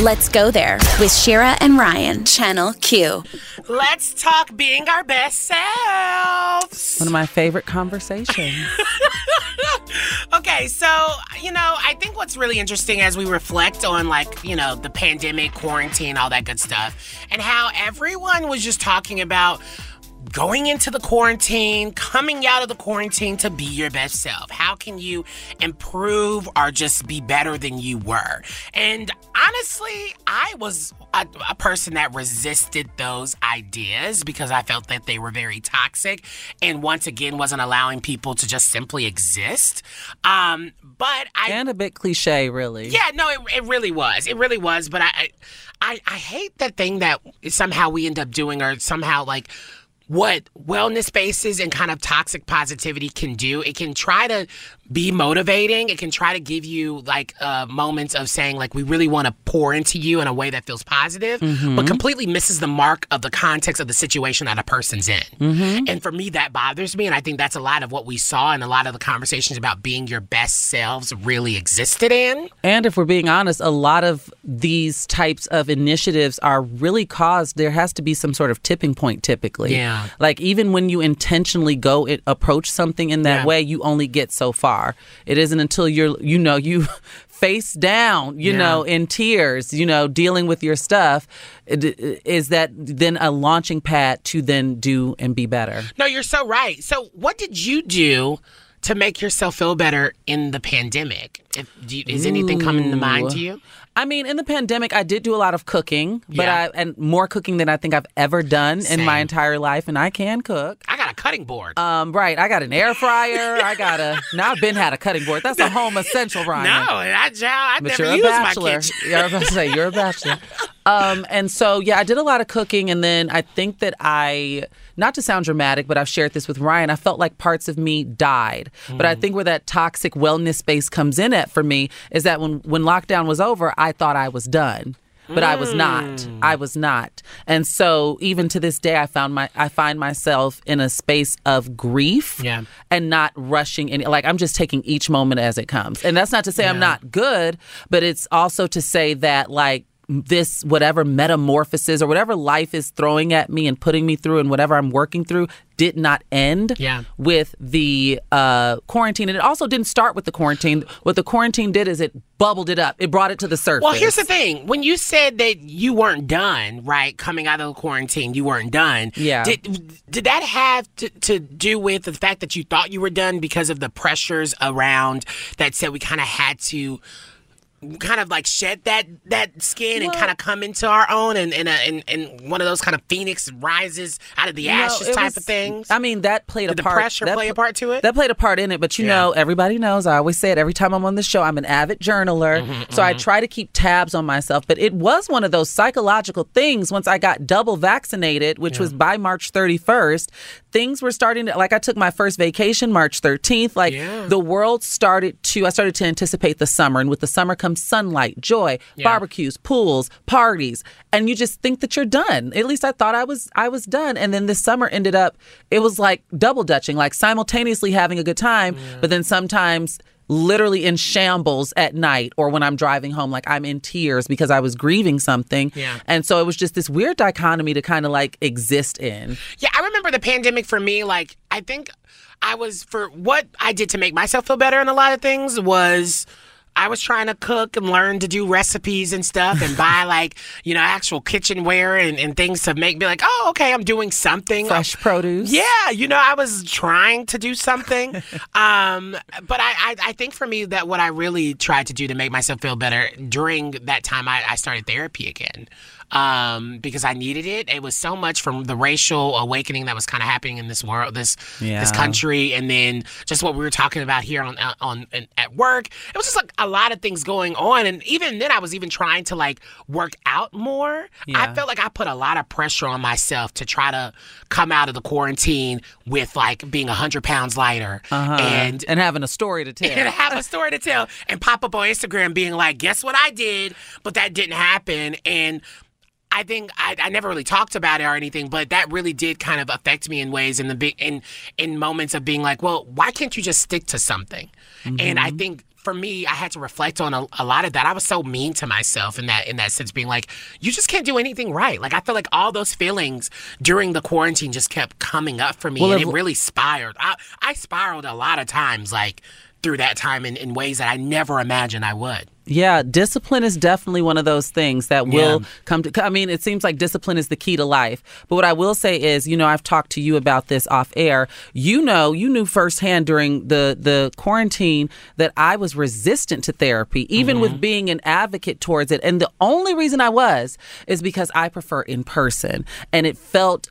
Let's go there with Shira and Ryan, Channel Q. Let's talk being our best selves. One of my favorite conversations. Okay, so, you know, I think what's really interesting as we reflect on, like, you know, the pandemic, quarantine, all that good stuff, and how everyone was just talking about going into the quarantine, coming out of the quarantine to be your best self. How can you improve or just be better than you were? And honestly, I was a, a person that resisted those ideas because I felt that they were very toxic and once again wasn't allowing people to just simply exist. Um, but I and a bit cliche, really. yeah, no, it, it really was. It really was. But I, I, I, I hate that thing that somehow we end up doing, or somehow like what wellness spaces and kind of toxic positivity can do. It can try to be motivating. It can try to give you like uh, moments of saying like we really want to pour into you in a way that feels positive, Mhm. but completely misses the mark of the context of the situation that a person's in. Mhm. And for me, that bothers me. And I think that's a lot of what we saw and a lot of the conversations about being your best selves really existed in. And if we're being honest, a lot of these types of initiatives are really caused, there has to be some sort of tipping point typically. Yeah. Like even when you intentionally go it, approach something in that Yeah. way, you only get so far. It isn't until you're, you know, you face down, you Yeah. know, in tears, you know, dealing with your stuff, is that then a launching pad to then do and be better. No, you're so right. So, what did you do to make yourself feel better in the pandemic? If, do you, is anything coming to mind to you? I mean, in the pandemic, I did do a lot of cooking, but Yeah. I and more cooking than I think I've ever done in my entire life, and I can cook. I got a cutting board. Um, right. I got an air fryer. I got a. Now I've been had a cutting board. That's a home essential, Ryan. No, I, child, I but never you're a bachelor. kitchen. Yeah, I was about to say you're a bachelor. Um, and so yeah, I did a lot of cooking, and then I think that I, not to sound dramatic, but I've shared this with Ryan. I felt like parts of me died, but I mm. think where that toxic wellness space comes in at for me is that when when lockdown was over, I thought I was done. But I was not. Mm. I was not. And so even to this day I found my I find myself in a space of grief Yeah. and not rushing any like I'm just taking each moment as it comes. And that's not to say I'm not good, but it's also to say that like this whatever metamorphosis or whatever life is throwing at me and putting me through and whatever I'm working through did not end Yeah. with the uh, quarantine. And it also didn't start with the quarantine. What the quarantine did is it bubbled it up. It brought it to the surface. Well, here's the thing. When you said that you weren't done, right, coming out of the quarantine, you weren't done. Yeah. Did did that have to, to do with the fact that you thought you were done because of the pressures around that said we kind of had to kind of like shed that that skin and kind of come into our own and and, and and one of those kind of phoenix rises out of the ashes it type was- of things. I mean, that played Did a the part. pressure that play a part to it? That played a part in it, but you Yeah. know, everybody knows. I always say it every time I'm on the show. I'm an avid journaler, Mm-hmm, so I try to keep tabs on myself. But it was one of those psychological things. Once I got double vaccinated, which was by March 31st, things were starting to. Like I took my first vacation March 13th. Like Yeah. the world started to. I started to anticipate the summer, and with the summer comes sunlight, joy, Yeah. barbecues, pools, parties, and you just think that you're done. At least I thought I was I was done. And then this summer ended up it was like double dutching, like simultaneously having a good time, but then sometimes literally in shambles at night or when I'm driving home like I'm in tears because I was grieving something. Yeah. And so it was just this weird dichotomy to kind of like exist in. Yeah, I remember the pandemic for me. Like, I think I was for what I did to make myself feel better in a lot of things was. I was trying to cook and learn to do recipes and stuff and buy like, you know, actual kitchenware and, and things to make me like, oh, okay, I'm doing something. Fresh produce. Yeah, you know, I was trying to do something. um, but I, I, I think for me that what I really tried to do to make myself feel better during that time, I, I started therapy again. Um, because I needed it. It was so much from the racial awakening that was kind of happening in this world, this Yeah. this country, and then just what we were talking about here on uh, on on at work. It was just like a lot of things going on, and even then, I was even trying to like work out more. I felt like I put a lot of pressure on myself to try to come out of the quarantine with like being hundred pounds lighter Uh-huh. and and having a story to tell. and have a story to tell and pop up on Instagram being like, guess what I did? But that didn't happen. And I think I, I never really talked about it or anything, but that really did kind of affect me in ways in the big in in moments of being like, well, why can't you just stick to something? And I mm-hmm. think for me, I had to reflect on a, a lot of that. I was so mean to myself in that in that sense, being like, you just can't do anything right. Like I feel like all those feelings during the quarantine just kept coming up for me, Well, and if- it really spiraled. I, I spiraled a lot of times, like through that time in, in ways that I never imagined I would. Yeah, discipline is definitely one of those things that will Yeah. come to. I mean, it seems like discipline is the key to life. But what I will say is, you know, I've talked to you about this off air. You know, you knew firsthand during the the quarantine that I was resistant to therapy, even with mm-hmm. being an advocate towards it. And the only reason I was is because I prefer in person, and it felt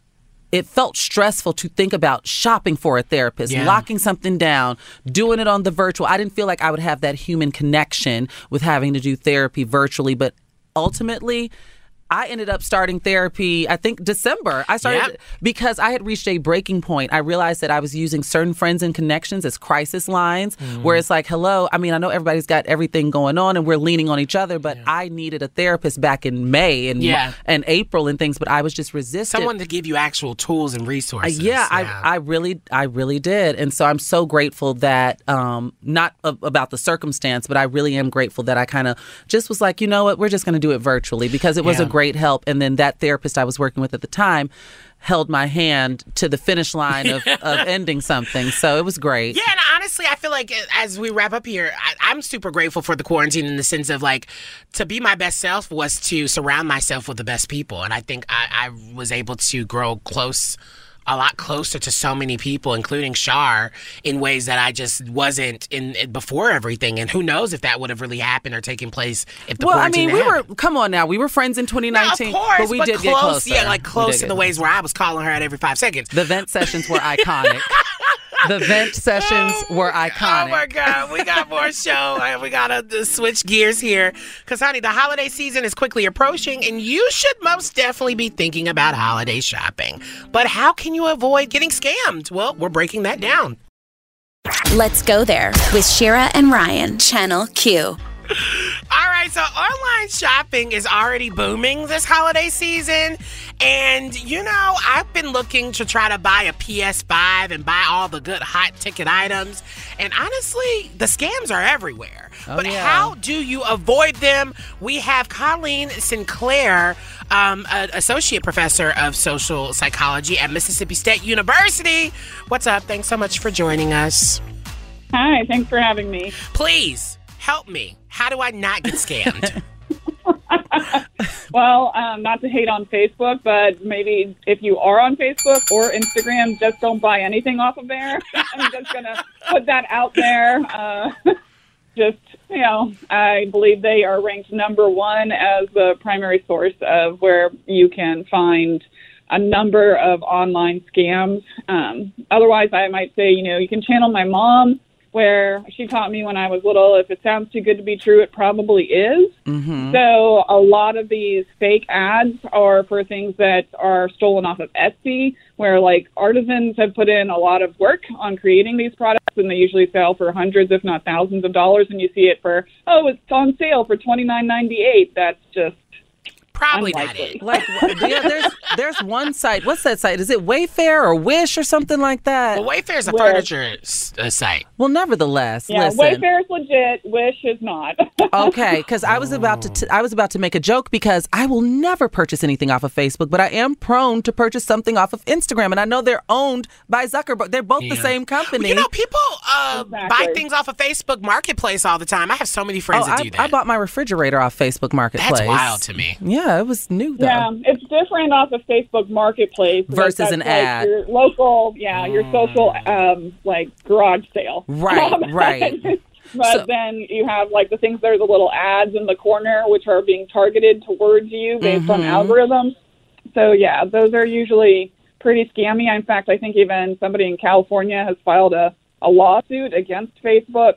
it felt stressful to think about shopping for a therapist, Yeah. locking something down, doing it on the virtual. I didn't feel like I would have that human connection with having to do therapy virtually, but ultimately I ended up starting therapy, I think December. I started Yep. because I had reached a breaking point. I realized that I was using certain friends and connections as crisis lines Mm. where it's like, hello, I mean, I know everybody's got everything going on and we're leaning on each other, but I needed a therapist back in May and, Yeah. and April and things, but I was just resistant. Someone to give you actual tools and Uh, resources. yeah, I, I really, I really did, and so I'm so grateful that, um, not a- about the circumstance, but I really am grateful that I kind of just was like, you know what, we're just going to do it virtually because it was Yeah. a great help, and then that therapist I was working with at the time held my hand to the finish line of, of ending something, so it was great. Yeah, and honestly, I feel like uh, as we wrap up here, I, I'm super grateful for the quarantine in the sense of like to be my best self was to surround myself with the best people, and I think I, I was able to grow close. A lot closer to so many people, including Shar, in ways that I just wasn't in before everything. And who knows if that would have really happened or taken place if the well, I mean, we happened. were come on now. We were friends in No, 2019, of course, but we did close, get closer. Yeah, like close in the ways where I was calling her at every five seconds. The vent sessions were iconic. The vent sessions were iconic. Oh my God, we got more show. and we gotta uh, switch gears here, because honey, the holiday season is quickly approaching, and you should most definitely be thinking about holiday shopping. But how can you avoid getting scammed? Well, we're breaking that down. Let's go there with Shira and Ryan, Channel Q. All right, so online shopping is already booming this holiday season. And, you know, I've been looking to try to buy a PS5 and buy all the good hot ticket items. And honestly, the scams are everywhere. Oh, but yeah. how do you avoid them? We have Colleen Sinclair, um, an associate professor of social psychology at Mississippi State University. What's up? Thanks so much for joining us. Hi, thanks for having me. Please help me. How do I not get scammed? Well, um, not to hate on Facebook, but maybe if you are on Facebook or Instagram, just don't buy anything off of there. I'm just going to put that out there. Uh, just, you know, I believe they are ranked number one as the primary source of where you can find a number of online scams. Um, otherwise, I might say, you know, you can channel my mom, where she taught me when I was little if it sounds too good to be true, it probably is. Mm-hmm. So a lot of these fake ads are for things that are stolen off of Etsy, where like artisans have put in a lot of work on creating these products, and they usually sell for hundreds, if not thousands, of dollars, and you see it for oh, it's on sale for twenty nine ninety eight. That's just Probably unlikely. Like, yeah, there's there's one site. What's that site? Is it Wayfair or Wish or something like that? Well, Wayfair's a Wish. furniture s- uh, site. Well, nevertheless, yeah. listen. Wayfair's legit. Wish is not. okay, because I was about to t- I was about to make a joke because I will never purchase anything off of Facebook, but I am prone to purchase something off of Instagram, and I know they're owned by Zuckerberg. They're both the Yeah. same company. You know, people uh, buy Exactly. things off of Facebook Marketplace all the time. I have so many oh, friends that I, do that. I bought my refrigerator off Facebook Marketplace. That's wild to me. Yeah, it was new though. Yeah, it's different off of Facebook Marketplace Versus an like ad. Your local, yeah, your social, um, like garage sale. Right, Um, right. but So- then you have like the things that are the little ads in the corner, which are being targeted towards you based on Mhm. algorithms. So yeah, those are usually pretty scammy. In fact, I think even somebody in California has filed a, a lawsuit against Facebook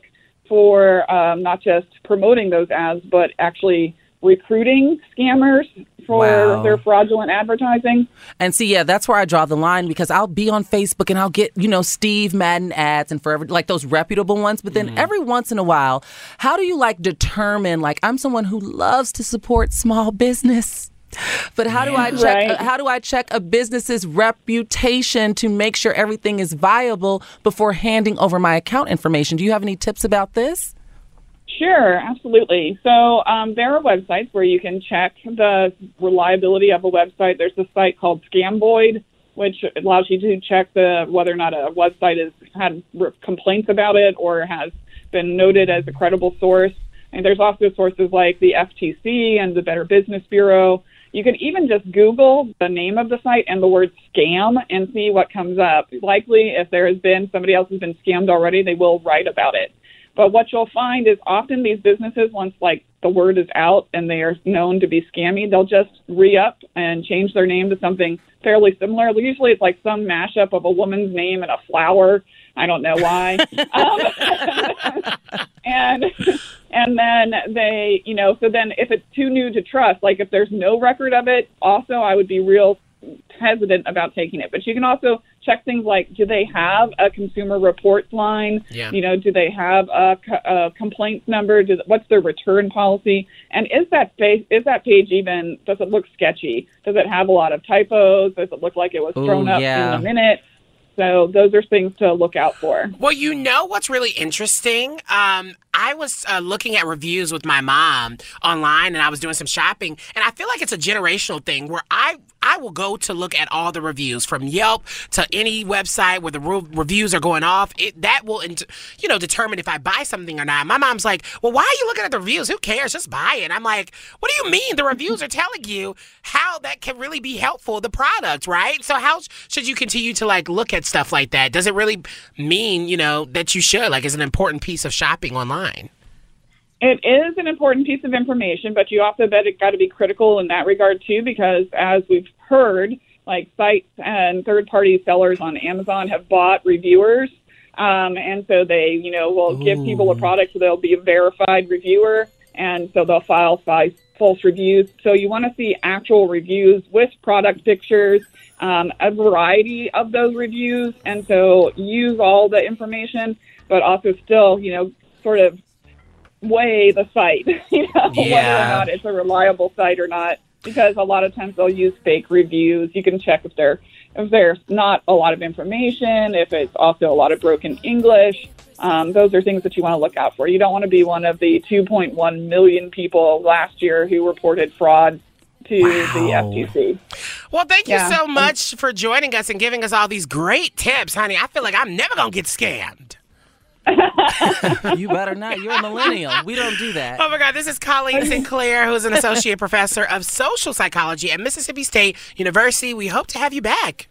for um, not just promoting those ads, but actually recruiting scammers for Wow. their fraudulent advertising. And see, yeah, that's where I draw the line because I'll be on Facebook and I'll get, you know, Steve Madden ads and forever, like those reputable ones. But then Mm-hmm. every once in a while, how do you like determine, like, I'm someone who loves to support small business? But how do I check? Right. uh, how do I check a business's reputation to make sure everything is viable before handing over my account information? Do you have any tips about this? Sure, absolutely. So um, there are websites where you can check the reliability of a website. There's a site called Scamvoid, which allows you to check the whether or not a website has had complaints about it or has been noted as a credible source. And there's also sources like the FTC and the Better Business Bureau. You can even just Google the name of the site and the word scam and see what comes up. Likely, if there has been somebody else has been scammed already, they will write about it. But what you'll find is often these businesses, once like the word is out and they are known to be scammy, they'll just re up and change their name to something fairly similar. Usually it's like some mashup of a woman's name and a flower. I don't know why. um, and and then they, you know, so then if it's too new to trust, like if there's no record of it, also I would be real hesitant about taking it. But you can also check things like do they have a consumer reports line? Yeah. You know, do they have a, a complaints number? Do, what's their return policy? And is that page is that page even does it look sketchy? Does it have a lot of typos? Does it look like it was thrown Ooh, up yeah. in a minute? So those are things to look out for. Well, you know what's really interesting? Um, I was uh, looking at reviews with my mom online, and I was doing some shopping, and I feel like it's a generational thing where I I will go to look at all the reviews from Yelp to any website where the re- reviews are going off. It that will, you know, determine if I buy something or not. My mom's like, "Well, why are you looking at the reviews? Who cares? Just buy it." I'm like, "What do you mean? The reviews are telling you how that can really be helpful the product, right? So how should you continue to like look at stuff like that? Does it really mean you know that you should like is an important piece of shopping online?" It is an important piece of information, but you also bet it got to be critical in that regard too, because as we've heard, like sites and third-party sellers on Amazon have bought reviewers, um, and so they, you know, will give people a product, so they'll be a verified reviewer, and so they'll file fi- false reviews. So you want to see actual reviews with product pictures, um, a variety of those reviews, and so use all the information, but also still, you know, sort of weigh the site, you know, whether or not it's a reliable site or not. Because a lot of times they'll use fake reviews. You can check if they're if there's not a lot of information, if it's also a lot of broken English. Um, those are things that you want to look out for. You don't want to be one of the 2.1 million people last year who reported fraud to the FTC. Well, thank you Yeah. so much for joining us and giving us all these great tips, honey. I feel like I'm never gonna get scammed. you better not. You're a millennial. We don't do that. Oh my God, this is Colleen Sinclair, who's an associate professor of social psychology at Mississippi State University. We hope to have you back.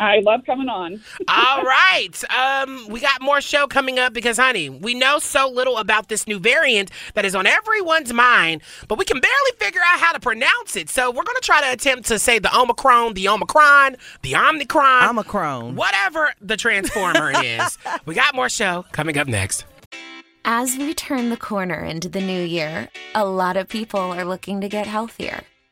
I love coming on. All right. Um, we got more show coming up because, honey, we know so little about this new variant that is on everyone's mind, but we can barely figure out how to pronounce it. So we're going to try to attempt to say the Omicron, the Omicron, the Omicron, Omicron, whatever the transformer is. We got more show coming up next. As we turn the corner into the new year, a lot of people are looking to get healthier.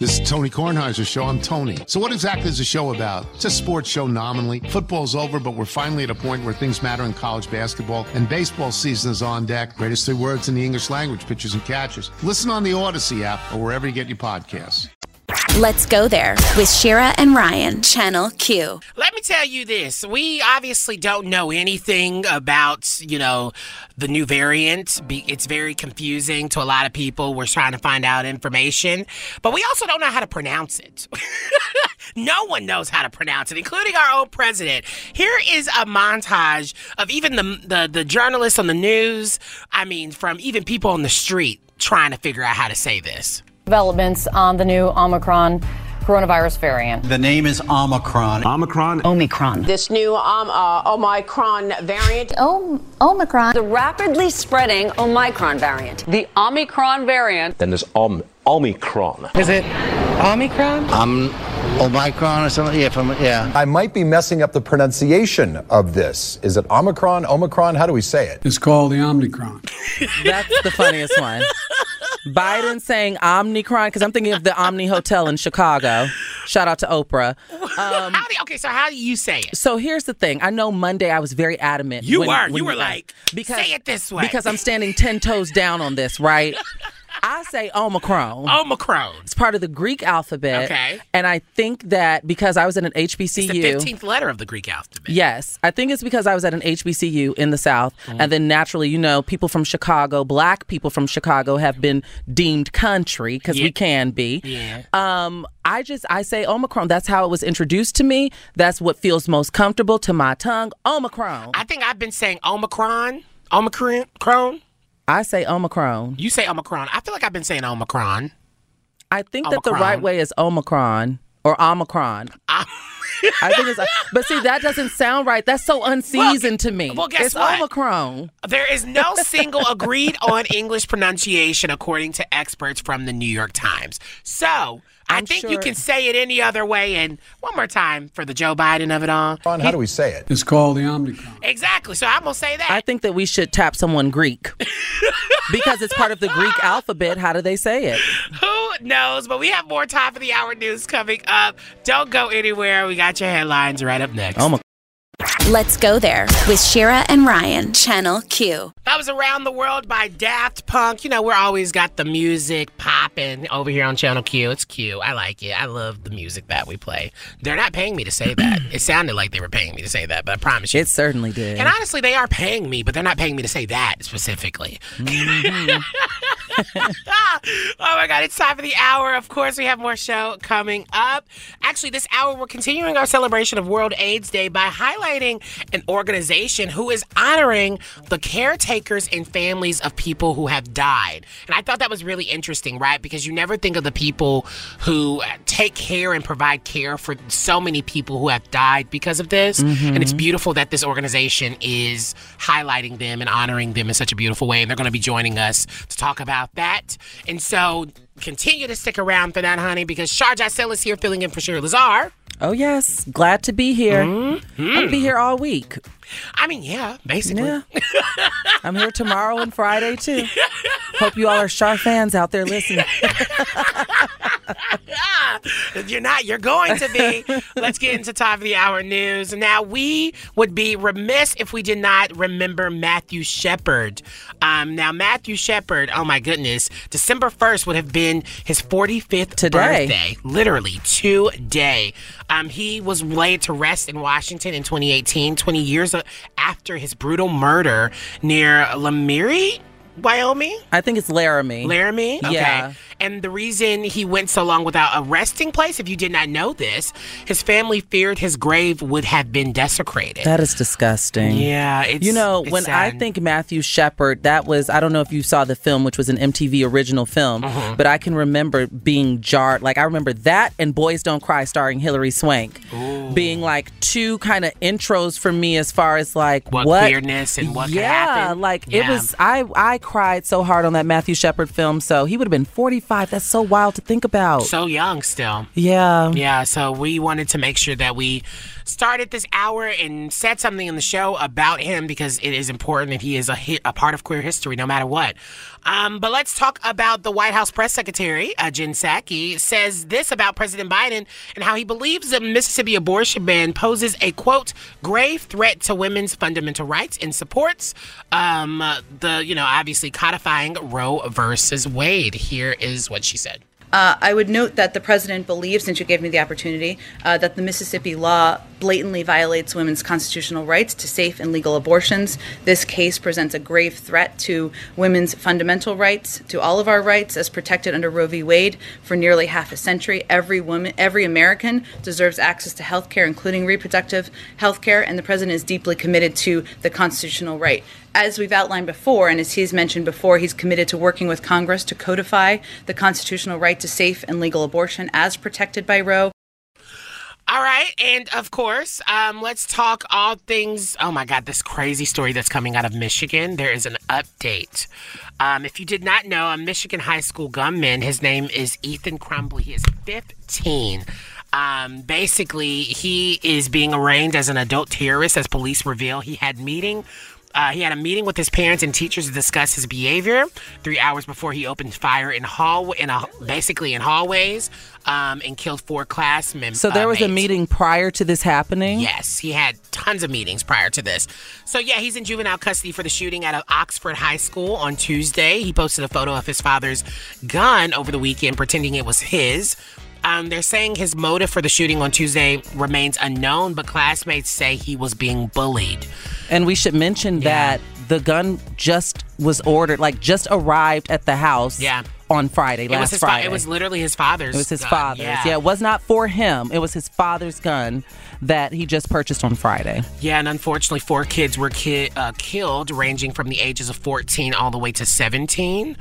This is Tony Kornheiser's show. I'm Tony. So, what exactly is the show about? It's a sports show nominally. Football's over, but we're finally at a point where things matter in college basketball, and baseball season is on deck. Greatest three words in the English language pitchers and catchers. Listen on the Odyssey app or wherever you get your podcasts. Let's go there with Shira and Ryan, Channel Q. Let me tell you this. We obviously don't know anything about, you know, the new variant. It's very confusing to a lot of people. We're trying to find out information, but we also don't know how to pronounce it. no one knows how to pronounce it, including our own president. Here is a montage of even the, the, the journalists on the news. I mean, from even people on the street trying to figure out how to say this. Developments on the new Omicron coronavirus variant. The name is Omicron. Omicron. Omicron. This new um, uh, Omicron variant. Oh, Omicron. The rapidly spreading Omicron variant. The Omicron variant. Then there's Om- Omicron. Is it Omicron? Um, Omicron or something? Yeah, from, yeah. I might be messing up the pronunciation of this. Is it Omicron? Omicron? How do we say it? It's called the Omicron. That's the funniest one. Biden saying Omnicron because I'm thinking of the Omni Hotel in Chicago. Shout out to Oprah. Um, how do okay, so how do you say it? So here's the thing. I know Monday I was very adamant. You when- were. when you were like, because, say it this way. because I'm standing ten toes down on this, right? I say Omicron. Omicron. It's part of the Greek alphabet. Okay. And I think that because I was at an It's HBCU. the 15th letter of the Greek alphabet. Yes, I think it's because I was at an HBCU in the South, Mm. and then naturally, you know, people from Chicago, black people from Chicago, have been deemed country because Yeah. we can be. Yeah. Um, I just I say Omicron. That's how it was introduced to me. That's what feels most comfortable to my tongue. Omicron. I think I've been saying Omicron. Omicron. I say Omicron. You say Omicron. I feel like I've been saying Omicron. I think that the right way is Omicron or Omicron. I think it's, but see, that doesn't sound right. That's so unseasoned to me. well, guess it's what? Omicron. There is no single agreed on English pronunciation according to experts from the New York Times. So I I'm think you can say it any other way. And one more time for the Joe Biden of it all. Ron, how do we say it? It's called the Omicron. Exactly. So I'm gonna say that. I think that we should tap someone Greek because it's part of the Greek alphabet. How do they say it? Who knows? But we have more time for the hour news coming up. Don't go anywhere. We got your headlines right up next. Oh my. Let's go there with Shira and Ryan, Channel Q. That was Around the World by Daft Punk. You know, we're always got the music popping over here on Channel Q. It's Q. I like it. I love the music that we play. They're not paying me to say that. it sounded like they were paying me to say that, but I promise you. It certainly did. and honestly, they are paying me, but they're not paying me to say that specifically. Mm-hmm. oh my God, it's time for the hour. Of course, we have more show coming up. Actually, this hour, we're continuing our celebration of World AIDS Day by highlighting an organization who is honoring the caretakers and families of people who have died. And I thought that was really interesting, right? Because you never think of the people who take care and provide care for so many people who have died because of this. Mhm. And it's beautiful that this organization is highlighting them and honoring them in such a beautiful way. And they're going to be joining us to talk about that. And so continue to stick around for that, honey, because Shar Jossell is here filling in for Shira Lazar. Oh yes, glad to be here. Mm-hmm. I'll be here all week. I mean, yeah, basically. Yeah. I'm here tomorrow and Friday too. Hope you all are Shar fans out there listening. If you're not, you're going to be. Let's get into top of the hour news. Now, we would be remiss if we did not remember Matthew Shepard. Um, now, Matthew Shepard, oh my goodness, December 1st would have been his 45th Today. birthday. Literally, today. Um, he was laid to rest in Washington in 2018, 20 years after his brutal murder near Lamiri, Wyoming. I think it's Laramie. Laramie? Okay. Yeah. And the reason he went so long without a resting place, if you did not know this, his family feared his grave would have been desecrated. That is disgusting. Yeah, it's you know when I think Matthew Shepard, that was I don't know if you saw the film, which was an MTV original film, Mhm. but I can remember being jarred. Like I remember that and Boys Don't Cry, starring Hilary Swank, being like two kind of intros for me as far as like What what, queerness and what could yeah, happen. like it Yeah. was. I I cried so hard on that Matthew Shepard film. So he would have been forty five. That's so wild to think about. so young still. yeah. Yeah, so we wanted to make sure that we started this hour and said something in the show about him because it is important that he is a, a part of queer history no matter what. Um, but let's talk about the White House press secretary, uh, Jen Psaki, says this about President Biden and how he believes the Mississippi abortion ban poses a quote grave threat to women's fundamental rights and supports um, the you know obviously codifying Roe versus Wade. Here is what she said. Uh, I would note that the president believes, since you gave me the opportunity, uh, that the Mississippi law blatantly violates women's constitutional rights to safe and legal abortions. This case presents a grave threat to women's fundamental rights, to all of our rights as protected under Roe v. Wade for nearly half a century. Every woman, every American deserves access to health care, including reproductive health care, and the president is deeply committed to the constitutional right as we've outlined before, and as he's mentioned before, he's committed to working with Congress to codify the constitutional right to safe and legal abortion as protected by Roe. All right, and of course, um, let's talk all things. Oh my God, this crazy story that's coming out of Michigan. There is an update. Um, if you did not know, a Michigan high school gunman, his name is Ethan Crumbley. He is 15. Um, basically, he is being arraigned as an adult terrorist, as police reveal. He had meeting. Uh, he had a meeting with his parents and teachers to discuss his behavior. Three hours before he opened fire in hall in a, basically in hallways, um, and killed four class members. So there was a meeting prior to this happening. Yes, he had tons of meetings prior to this. So yeah, he's in juvenile custody for the shooting at Oxford High School on Tuesday. He posted a photo of his father's gun over the weekend, pretending it was his. Um, they're saying his motive for the shooting on Tuesday remains unknown, but classmates say he was being bullied. And we should mention that the gun just was ordered, like just arrived at the house Yeah. on Friday, It last was his fa- Friday. it was literally his father's. It was his gun, father's. Yeah. Yeah. it was not for him. It was his father's gun that he just purchased on Friday. Yeah, and unfortunately, four kids were ki- uh, killed, ranging from the ages of 14 all the way to 17.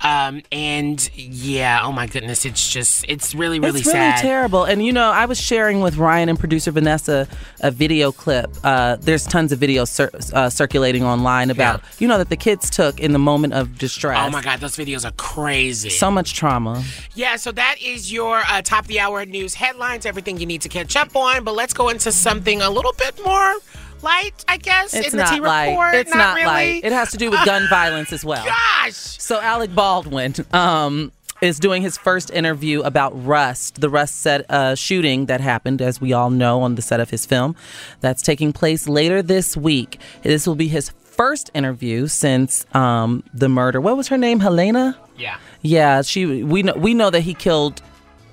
Um, and yeah, oh my goodness, it's just, it's really, really it's really sad. terrible. And you know, I was sharing with Ryan and producer Vanessa a video clip. Uh, there's tons of videos cir- uh, circulating online about you know that the kids took in the moment of distress. Oh my God, those videos are crazy. So much trauma. Yeah, so that is your uh, top of the hour news headlines, everything you need to catch up on. But let's go into something a little bit more light, I guess, It's in the not T light. report. It's not, really. light. It has to do with gun violence as well. Gosh. So Alec Baldwin um, is doing his first interview about Rust, the Rust set uh, shooting that happened, as we all know, on the set of his film. That's taking place later this week. This will be his first interview since um, the murder. What was her name? Helena. Yeah. Yeah, she. We know. We know that he killed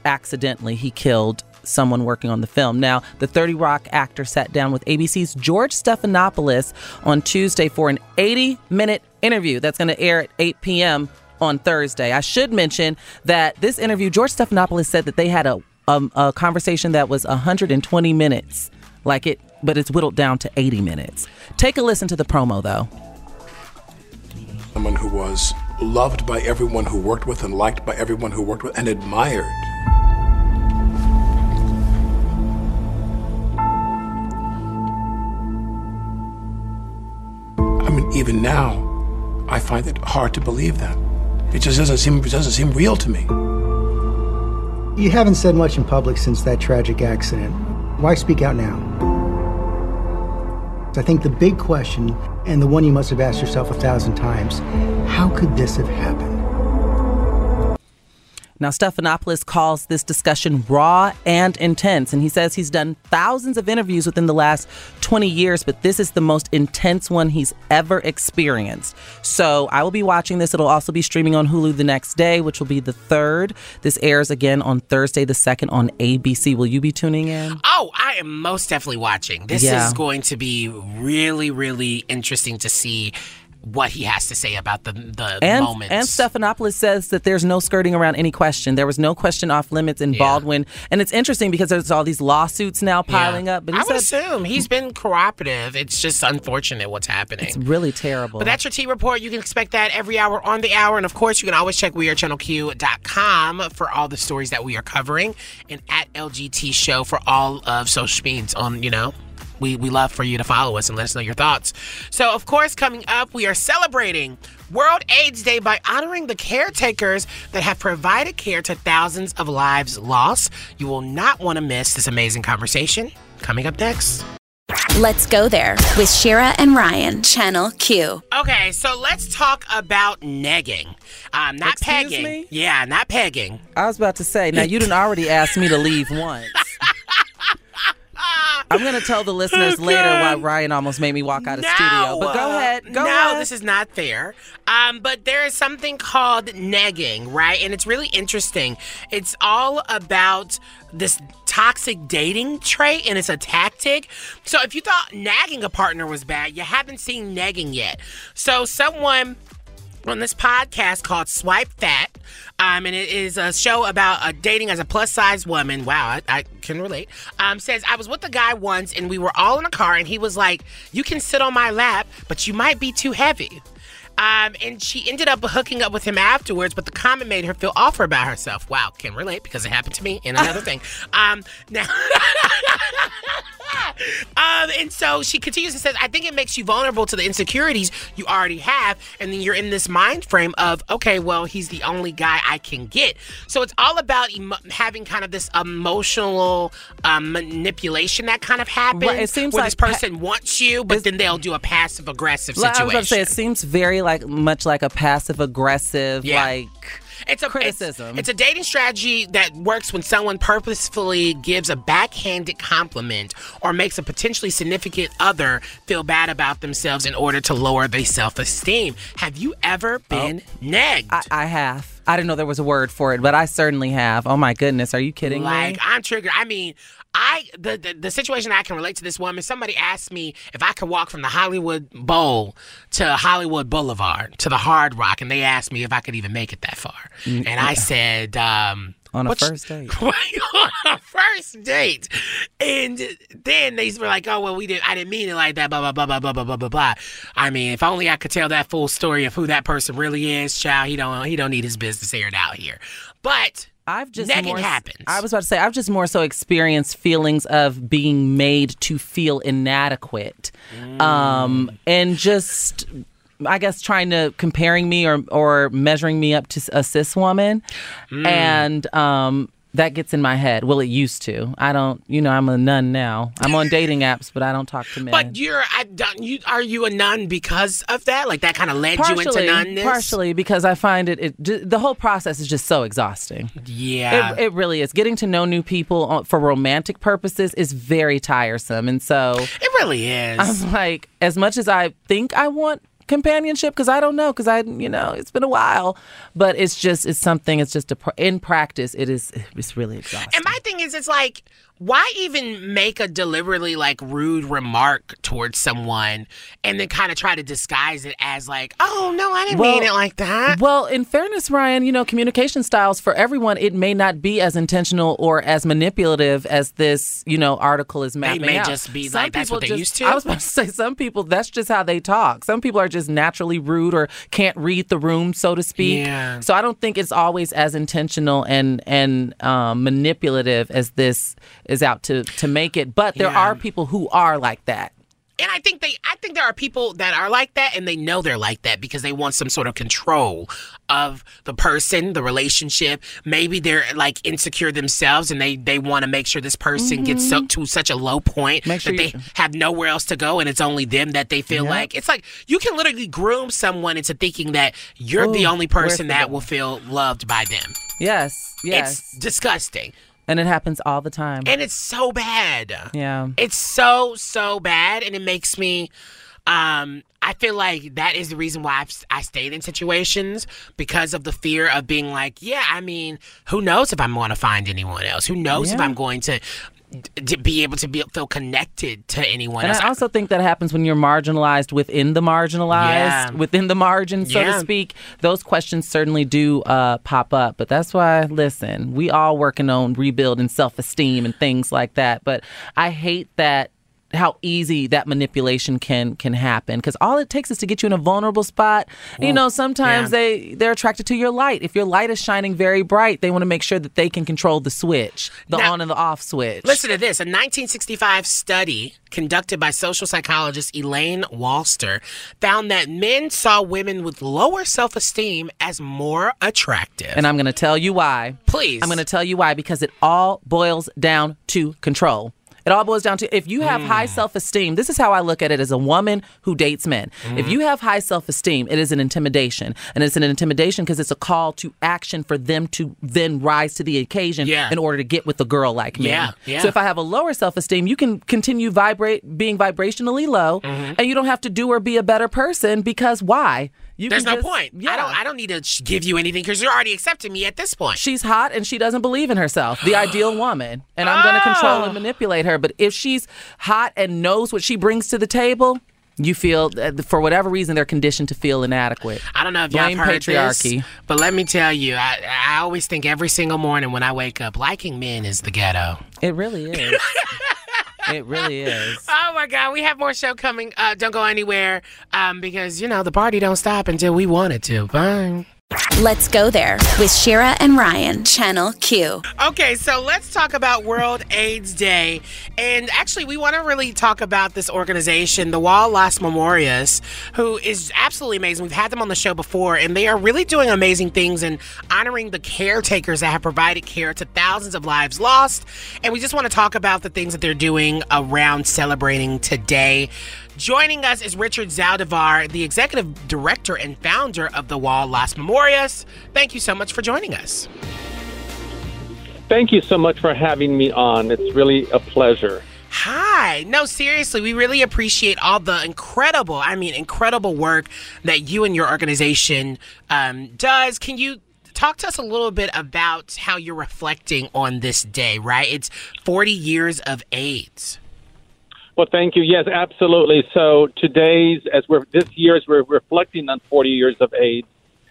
accidentally. He killed someone working on the film. Now, the 30 Rock actor sat down with ABC's George Stephanopoulos on Tuesday for an 80 minute interview that's going to air at 8 p.m. on Thursday. I should mention that this interview, George Stephanopoulos said that they had a, um, a conversation that was 120 minutes, like it, but it's whittled down to 80 minutes. Take a listen to the promo, though. Someone who was loved by everyone who worked with and liked by everyone who worked with and admired. Mean, even now, I find it hard to believe that. It just doesn't seem doesn't seem real to me. You haven't said much in public since that tragic accident. Why speak out now? I think the big question, and the one you must have asked yourself a thousand times, how could this have happened? Now, Stephanopoulos calls this discussion raw and intense, and he says he's done thousands of interviews within the last 20 years, but this is the most intense one he's ever experienced. So I will be watching this. It'll also be streaming on Hulu the next day, which will be the third. This airs again on Thursday, the second on ABC. Will you be tuning in? Oh, I am most definitely watching. This Yeah. is going to be really, really interesting to see what he has to say about the the and, moments. And Stephanopoulos says that there's no skirting around any question. There was no question off limits in Baldwin. And it's interesting because there's all these lawsuits now piling Yeah. up. But I would said assume he's been cooperative. It's just unfortunate what's happening. it's really terrible. But that's your T report. You can expect that every hour on the hour. And of course, you can always check wearechannelq.com for all the stories that we are covering and at LGT Show for all of social means on, you know, we, we love for you to follow us and let us know your thoughts. So, of course, coming up, we are celebrating World AIDS Day by honoring the caretakers that have provided care to thousands of lives lost. You will not want to miss this amazing conversation coming up next. Let's go there with Shira and Ryan, Channel Q. Okay, so let's talk about negging. Um, not Excuse pegging. me? Yeah, not pegging. I was about to say, now you didn't already ask me to leave once. I'm going to tell the listeners later why Ryan almost made me walk out of studio. But go ahead. Go no, ahead. this is not fair. Um, but there is something called negging, right? And it's really interesting. It's all about this toxic dating trait and it's a tactic. So if you thought nagging a partner was bad, you haven't seen negging yet. So someone on this podcast called Swipe Fat. Um, and it is a show about uh, dating as a plus size woman. Wow, I, I can relate. Um, says, I was with a guy once and we were all in a car and he was like, You can sit on my lap, but you might be too heavy. Um, and she ended up hooking up with him afterwards, but the comment made her feel awful about herself. Wow, can relate because it happened to me. And another thing. Um, now. Um, and so she continues and says, I think it makes you vulnerable to the insecurities you already have. And then you're in this mind frame of, okay, well, he's the only guy I can get. So it's all about emo- having kind of this emotional um, manipulation that kind of happens. Right, it seems where like this person wants you, but then they'll do a passive aggressive Well, I situation. was about to say, it seems very like much like a passive aggressive, Yeah. like It's a criticism. It's, it's a dating strategy that works when someone purposefully gives a backhanded compliment or makes a potentially significant other feel bad about themselves in order to lower their self-esteem. Have you ever oh. been negged? I, I have. I didn't know there was a word for it, but I certainly have. Oh my goodness, are you kidding like me? Like I'm triggered. I mean, I the, the the situation I can relate to this woman. Somebody asked me if I could walk from the Hollywood Bowl to Hollywood Boulevard to the Hard Rock, and they asked me if I could even make it that far, Mm, and I said. um On a "What's- first date. on a first date. And then they were like, oh, well, we didn't, I didn't mean it like that, blah, blah, blah, blah, blah, blah, blah, blah, blah. I mean, if only I could tell that full story of who that person really is, child, he don't, he don't need his business aired out here. But I've just negging more, happens. I was about to say I've just more so experienced feelings of being made to feel inadequate, um, Mm. and just I guess trying to comparing me or or measuring me up to a cis woman, Mm. and um, that gets in my head. Well, it used to. I don't. You know, I'm a nun now. I'm on dating apps, but I don't talk to men. But you're, I don't, you, are you a nun because of that? Like that kind of led you into nunness? Partially because I find it, it the whole process is just so exhausting. Yeah. It, it really is. Getting to know new people for romantic purposes is very tiresome. And so It really is. I'm like, as much as I think I want companionship, because I don't know, because I, you know, it's been a while, but it's just, it's something, it's just a, pr- in practice, it is, it's really exhausting. And my thing is, it's like, why even make a deliberately like rude remark towards someone and then kind of try to disguise it as like, oh no, I didn't mean it like that. Well, in fairness, Ryan, you know, communication styles for everyone, it may not be as intentional or as manipulative as this, you know, article is made. mapping may out. just be like, that's what they just- used to? I was about to say, some people, that's just how they talk. Some people are just naturally rude or can't read the room, so to speak. Yeah. So I don't think it's always as intentional and and um, manipulative as this is out to to make it. But there Yeah. are people who are like that. And I think they, I think there are people that are like that, and they know they're like that because they want some sort of control of the person, the relationship. Maybe they're like insecure themselves, and they they want to make sure this person gets mm-hmm. so, to such a low point Make sure that they you- have nowhere else to go, and it's only them that they feel like. It's like you can literally groom someone into thinking that you're the only person that will feel loved by them. Yes. Yes. It's disgusting, and it happens all the time. and it's so bad. yeah. It's so so bad, and it makes me. Um, I feel like that is the reason why I've, I stayed in situations because of the fear of being like, yeah, I mean, who knows if I'm going to find anyone else? Who knows if I'm going to to be able to be feel connected to anyone And else. I also think that happens when you're marginalized within the marginalized, Yeah. within the margin, so Yeah. to speak. Those questions certainly do uh, pop up. But that's why, listen, we all working on rebuilding self esteem and things like that. But I hate that how easy that manipulation can can happen because all it takes is to get you in a vulnerable spot you know sometimes yeah. they they're attracted to your light if your light is shining very bright they want to make sure that they can control the switch the Now- on and the off switch Listen to this. A 1965 study conducted by social psychologist Elaine Walster found that men saw women with lower self esteem as more attractive. And I'm going to tell you why. Please. I'm going to tell you why because it all boils down to control. It all boils down to if you have high mm. self esteem, this is how I look at it as a woman who dates men. If you mm-hmm. have high self esteem, it is an intimidation. And it's an intimidation because it's a call to action for them to then rise to the occasion Yeah. in order to get with a girl like me. Yeah, yeah. So if I have a lower self esteem, you can continue vibrate being vibrationally low mm-hmm. and you don't have to do or be a better person because why? You There's no just- point. I don't. I don't need to sh- give you anything because you're already accepting me at this point. She's hot and she doesn't believe in herself, the ideal woman. And I'm going to control Oh. and manipulate her. But if she's hot and knows what she brings to the table, you feel, uh, for whatever reason, they're conditioned to feel inadequate. I don't know if Blame have heard patriarchy. this, but let me tell you, I, I always think every single morning when I wake up, liking men is the ghetto. It really is. it really is. Oh my God, we have more show coming. Uh, don't go anywhere um, because you know the party don't stop until we want it to. Bye. Let's go there with Shira and Ryan, Channel Q. Okay, so let's talk about World AIDS Day. And actually, we want to really talk about this organization, the Wall Las Memorias, who is absolutely amazing. We've had them on the show before, and they are really doing amazing things and honoring the caretakers that have provided care to thousands of lives lost. And we just want to talk about the things that they're doing around celebrating today. Joining us is Richard Zaldivar, the executive director and founder of the Wall Las Memorias. Thank you so much for joining us. Thank you so much for having me on. It's really a pleasure. Hi. No, seriously, we really appreciate all the incredible, I mean, incredible work that you and your organization um, does. Can you talk to us a little bit about how you're reflecting on this day, right? It's 40 years of AIDS. Well, thank you. Yes, absolutely. So today's, as we're this year, as we're reflecting on 40 years of AIDS,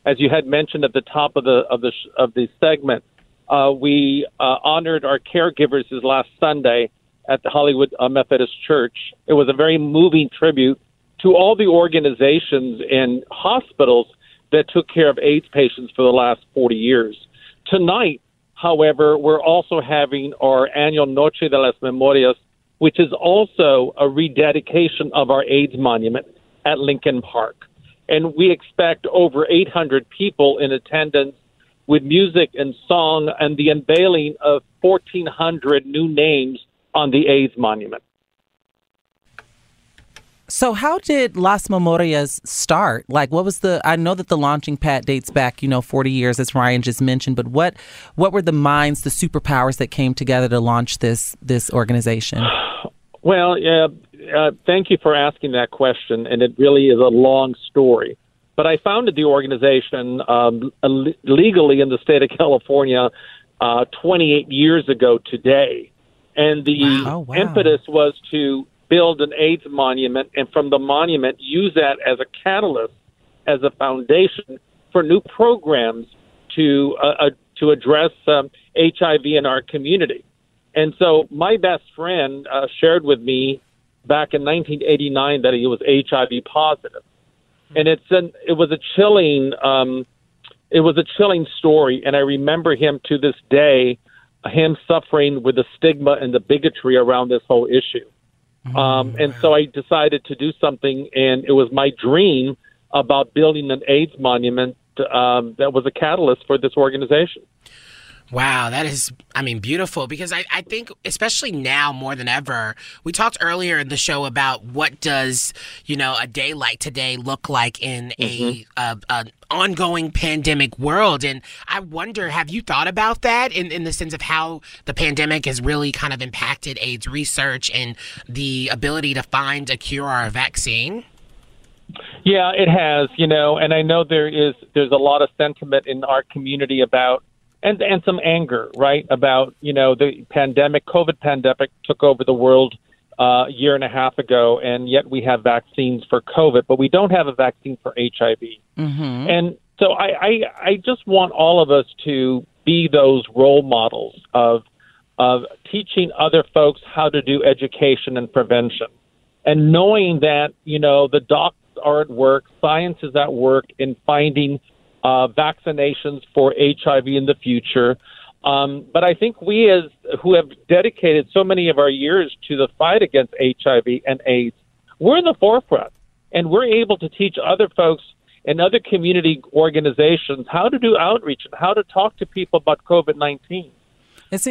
as you had mentioned at the top of the of the of the segment, uh, we uh, honored our caregivers this last Sunday at the Hollywood uh, Methodist Church. It was a very moving tribute to all the organizations and hospitals that took care of AIDS patients for the last 40 years. Tonight, however, we're also having our annual Noche de las Memorias, which is also a rededication of our AIDS monument at Lincoln Park. And we expect over 800 people in attendance with music and song and the unveiling of 1,400 new names on the AIDS monument. So, how did Las Memorias start? Like, what was the? I know that the launching pad dates back, you know, forty years, as Ryan just mentioned. But what, what were the minds, the superpowers that came together to launch this this organization? Well, yeah, uh, thank you for asking that question, and it really is a long story. But I founded the organization um, legally in the state of California uh, 28 years ago today, and the Oh, wow. impetus was to build an AIDS monument, and from the monument, use that as a catalyst, as a foundation for new programs to uh, uh, to address um, HIV in our community. And so my best friend uh, shared with me back in 1989 that he was HIV positive, and it's an it was a chilling um, it was a chilling story, and I remember him to this day, him suffering with the stigma and the bigotry around this whole issue. Um, and so I decided to do something, and it was my dream about building an AIDS monument um, that was a catalyst for this organization. Wow, that is, I mean, beautiful because I, I think, especially now more than ever, we talked earlier in the show about what does, you know, a day like today look like in a, mm-hmm. a, a ongoing pandemic world. And I wonder, have you thought about that in, in the sense of how the pandemic has really kind of impacted AIDS research and the ability to find a cure or a vaccine? Yeah, it has, you know, and I know there is there's a lot of sentiment in our community about and and some anger, right, about you know the pandemic, COVID pandemic took over the world uh, a year and a half ago, and yet we have vaccines for COVID, but we don't have a vaccine for HIV. Mm-hmm. And so I, I, I just want all of us to be those role models of of teaching other folks how to do education and prevention, and knowing that you know the docs are at work, science is at work in finding uh, vaccinations for HIV in the future. Um, but I think we, as who have dedicated so many of our years to the fight against HIV and AIDS, we're in the forefront, and we're able to teach other folks and other community organizations how to do outreach and how to talk to people about COVID 19.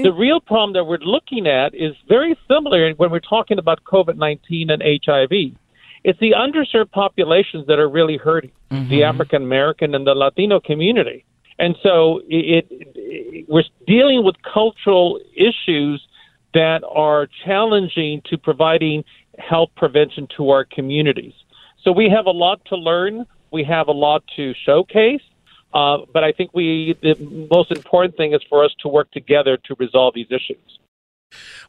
The real problem that we're looking at is very similar when we're talking about COVID 19 and HIV. It's the underserved populations that are really hurting the African American and the Latino community. And so it, it, we're dealing with cultural issues that are challenging to providing health prevention to our communities. So we have a lot to learn. We have a lot to showcase. Uh, but I think we the most important thing is for us to work together to resolve these issues.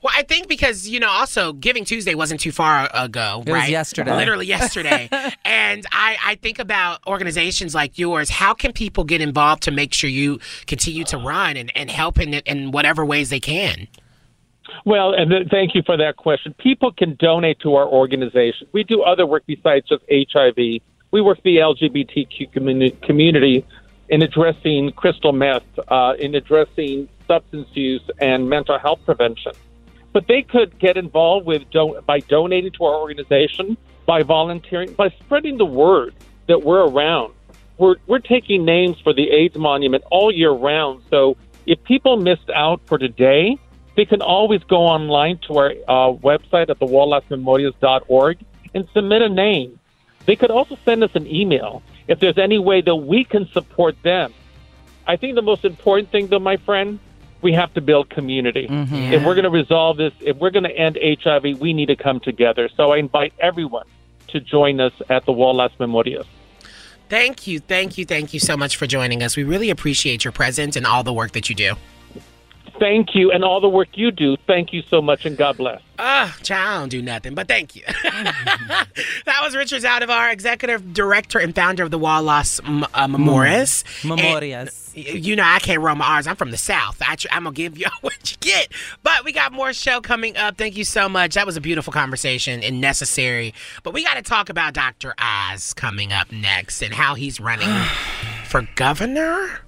Well, I think because, you know, also Giving Tuesday wasn't too far ago, It was right? yesterday. Literally yesterday. and I, I think about organizations like yours. How can people get involved to make sure you continue to run and, and help in, in whatever ways they can? Well, and th- thank you for that question. People can donate to our organization. We do other work besides just HIV. We work the LGBTQ communi- community in addressing crystal meth, uh, in addressing substance use and mental health prevention. But they could get involved with by donating to our organization, by volunteering, by spreading the word that we're around. We're we're taking names for the AIDS Monument all year round. So if people missed out for today, they can always go online to our uh, website at thewalllasMemorias.org and submit a name. They could also send us an email if there's any way that we can support them. I think the most important thing, though, my friend, we have to build community. Mm-hmm. If we're going to resolve this, if we're going to end HIV, we need to come together. So I invite everyone to join us at the Wall Las Memorias. Thank you, thank you, thank you so much for joining us. We really appreciate your presence and all the work that you do. Thank you, and all the work you do. Thank you so much, and God bless. Ah, child, I don't do nothing, but thank you. that was Richard Zaldivar, executive director and founder of the Wall Las uh, Memorias. Memorias. And, you know, I can't roll my R's. I'm from the South. I tr- I'm going to give y'all what you get. But we got more show coming up. Thank you so much. That was a beautiful conversation and necessary. But we got to talk about Dr. Oz coming up next and how he's running for governor.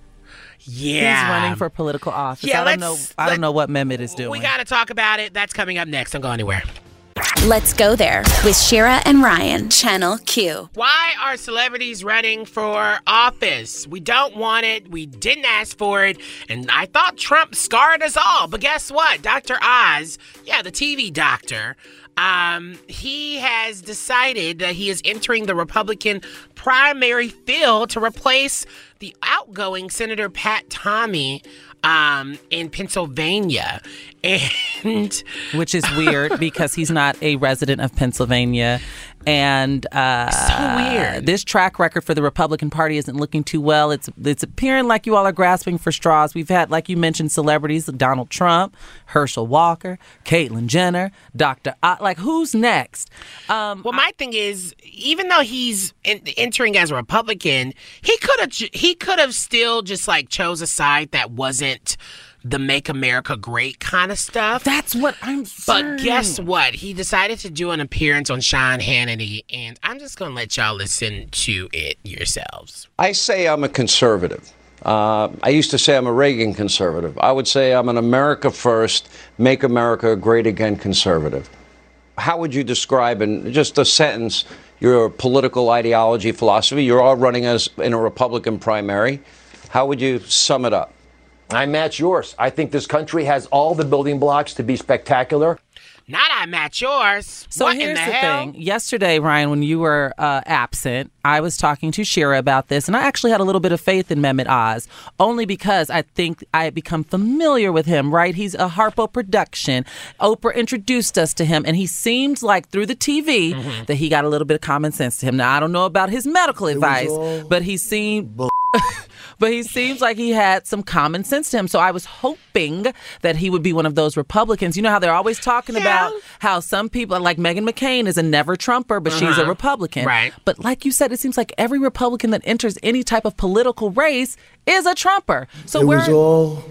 Yeah. He's running for political office. Yeah, I don't know. let's- I don't know what Mehmet is doing. We got to talk about it. That's coming up next. Don't go anywhere. Let's go there with Shira and Ryan, Channel Q. Why are celebrities running for office? We don't want it. We didn't ask for it. And I thought Trump scarred us all. But guess what? Dr. Oz, yeah, the TV doctor, um, he has decided that he is entering the Republican primary field to replace the outgoing Senator Pat Toomey um, in Pennsylvania. And which is weird because he's not a resident of Pennsylvania. And uh, So weird. This track record for the Republican Party isn't looking too well. It's it's appearing like you all are grasping for straws. We've had, like you mentioned, celebrities Donald Trump, Herschel Walker, Caitlyn Jenner, Dr. O- like who's next? Um, well, my thing is, even though he's in, entering as a Republican, he could have he could have still just like chose a side that wasn't the "Make America Great" kind of stuff. That's what I'm But saying. guess what? He decided to do an appearance on Sean Hannity, and I'm just gonna let y'all listen to it yourselves. I say I'm a conservative. Uh, I used to say I'm a Reagan conservative. I would say I'm an America first, make America great again conservative. How would you describe in just a sentence your political ideology, philosophy? You're all running as in a Republican primary. How would you sum it up? I match yours. I think this country has all the building blocks to be spectacular. Not I match yours. So what here's in the, the, hell? thing. Yesterday, Ryan, when you were uh, absent, I was talking to Shira about this, and I actually had a little bit of faith in Mehmet Oz, only because I think I had become familiar with him, right? He's a Harpo production. Oprah introduced us to him, and he seemed like through the TV Mm-hmm. that he got a little bit of common sense to him. Now, I don't know about his medical advice, but he seemed. but he seems like he had some common sense to him. So I was hoping that he would be one of those Republicans. You know how they're always talking about how some people, like Meghan McCain, is a never Trumper, but she's a Uh-huh. Republican. Right. But like you said, it seems like every Republican that enters any type of political race is a Trumper. So it where, was all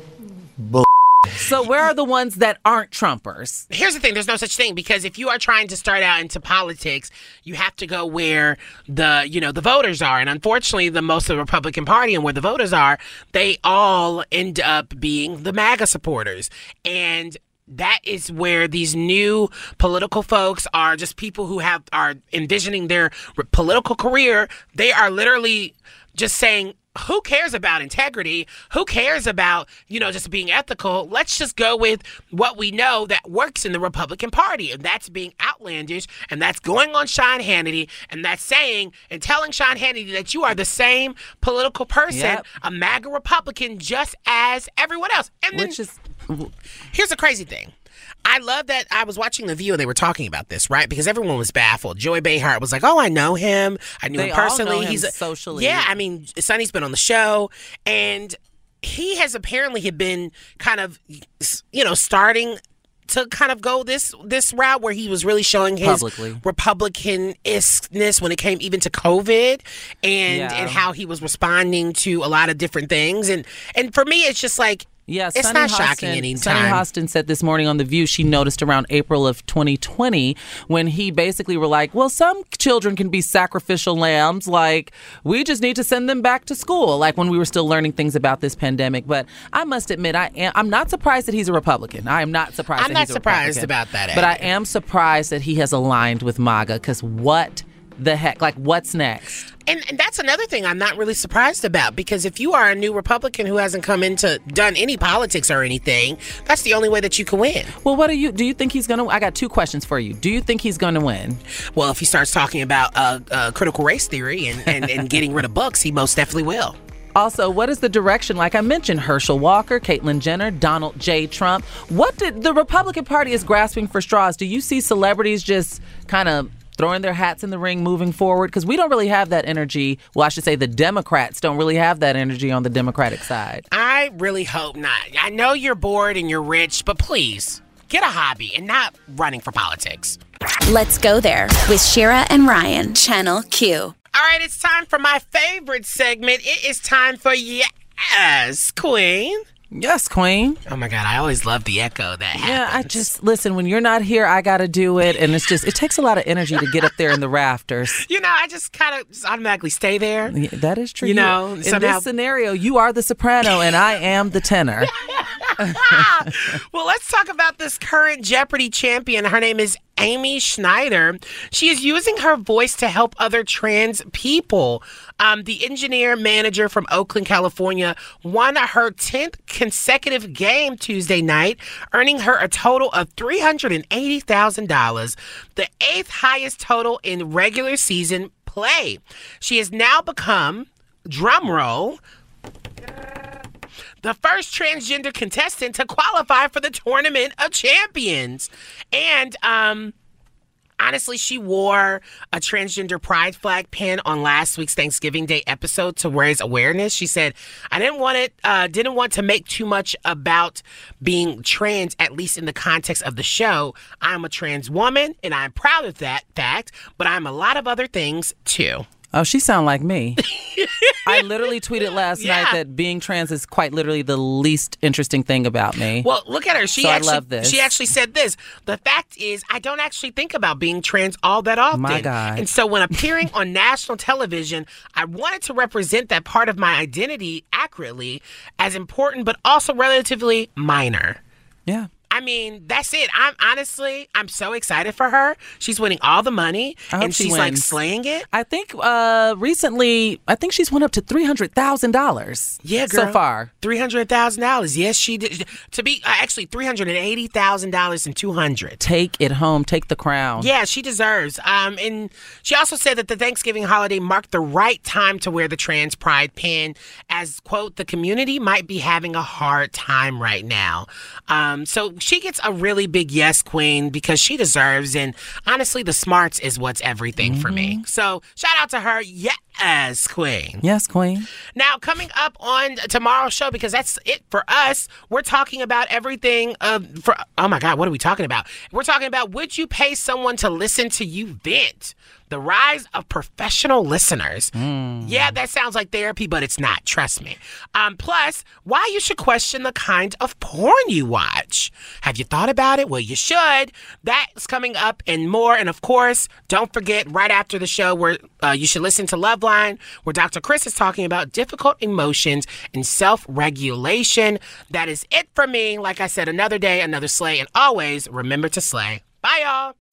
bull. so where are the ones that aren't Trumpers? Here's the thing there's no such thing because if you are trying to start out into politics, you have to go where the, you know, the voters are. And unfortunately, the most of the Republican Party and where the voters are, they all end up being the MAGA supporters. And that is where these new political folks are just people who have are envisioning their political career. They are literally just saying, who cares about integrity? Who cares about, you know, just being ethical? Let's just go with what we know that works in the Republican Party. And that's being outlandish. And that's going on Sean Hannity. And that's saying and telling Sean Hannity that you are the same political person, Yep. a MAGA Republican, just as everyone else. And then Which is here's the crazy thing. I love that I was watching The View and they were talking about this, right? Because everyone was baffled. Joy Behar was like, "Oh, I know him. I knew They him personally. him He's a, socially. Yeah, I mean, Sonny's been on the show, and he has apparently had been kind of, you know, starting to kind of go this this route where he was really showing his Publicly. Republican ishness when it came even to COVID and Yeah. and how he was responding to a lot of different things and and for me it's just like Yeah, it's Sunny not Hostin, shocking any Sunny. Hostin said this morning on The View she noticed around April of 2020 when he basically were like, well, some children can be sacrificial lambs. Like, we just need to send them back to school, like when we were still learning things about this pandemic. But I must admit, I am, I'm not surprised that he's a Republican. I am not surprised I'm that not he's a surprised about that, But I am surprised that he has aligned with MAGA because what the heck? Like, what's next? And, and that's another thing I'm not really surprised about because if you are a new Republican who hasn't come into done any politics or anything, that's the only way that you can win. Well, what do you do? You think he's gonna? I got two questions for you. Do you think he's gonna win? Well, if he starts talking about uh, uh, critical race theory and, and, and getting rid of books, he most definitely will. Also, what is the direction? Like I mentioned, Herschel Walker, Caitlyn Jenner, Donald J. Trump. What did the Republican Party is grasping for straws? Do you see celebrities just kind of throwing their hats in the ring moving forward? Because we don't really have that energy. Well, I should say the Democrats don't really have that energy on the Democratic side. I really hope not. I know you're bored and you're rich, but please get a hobby and not running for politics. Let's go there with Shira and Ryan, Channel Q. All right, it's time for my favorite segment. It is time for Yes, Queen. Yes, Queen. Oh my God, I always love the echo that happens. Yeah, I just listen. When you're not here, I got to do it, and it's just it takes a lot of energy to get up there in the rafters. You know, I just kind of just automatically stay there. Yeah, That is true. You know, in somehow- this scenario, you are the soprano and I am the tenor. well, let's talk about this current Jeopardy champion. Her name is Amy Schneider. She is using her voice to help other trans people. Um, the engineer manager from Oakland, California, won her 10th consecutive game Tuesday night, earning her a total of $380,000, the eighth highest total in regular season play. She has now become, drum roll, the first transgender contestant to qualify for the Tournament of Champions. And um honestly, she wore a transgender pride flag pin on last week's Thanksgiving Day episode to raise awareness. She said, "I didn't want it uh didn't want to make too much about being trans at least in the context of the show. I'm a trans woman and I'm proud of that fact, but I'm a lot of other things too." Oh, she sound like me. I literally tweeted last Yeah. night that being trans is quite literally the least interesting thing about me. Well, look at her. She So I actually love this. she actually said this. The fact is, I don't actually think about being trans all that often. My God. And so when appearing on national television, I wanted to represent that part of my identity accurately, as important but also relatively minor. Yeah. I mean, that's it. I'm honestly, I'm so excited for her. She's winning all the money and she she's like slaying it. I think uh recently, I think she's won up to three hundred thousand dollars. Yeah, girl. so far. three hundred thousand dollars. Yes, she did. To be uh, actually three hundred and eighty thousand dollars and two hundred. Take it home. Take the crown. Yeah, she deserves. Um, and she also said that the Thanksgiving holiday marked the right time to wear the trans pride pin, as quote the community might be having a hard time right now. Um, so she gets a really big yes, queen, because she deserves. And honestly, the smarts is what's everything for me. Mm-hmm. So shout out to her. Yes, queen. Yes, queen. Now, coming up on tomorrow's show, because that's it for us, we're talking about everything. Uh, for oh my God, what are we talking about? We're talking about would you pay someone to listen to you vent? The rise of professional listeners. Yeah, that sounds like therapy, but it's not. Trust me. Um, plus, why you should question the kind of porn you watch. Have you thought about it? Well, you should. That's coming up and more. And of course, don't forget right after the show where uh, you should listen to Loveline, where Dr. Chris is talking about difficult emotions and self regulation. That is it for me. Like I said, another day, another slay, and always remember to slay. Bye, y'all.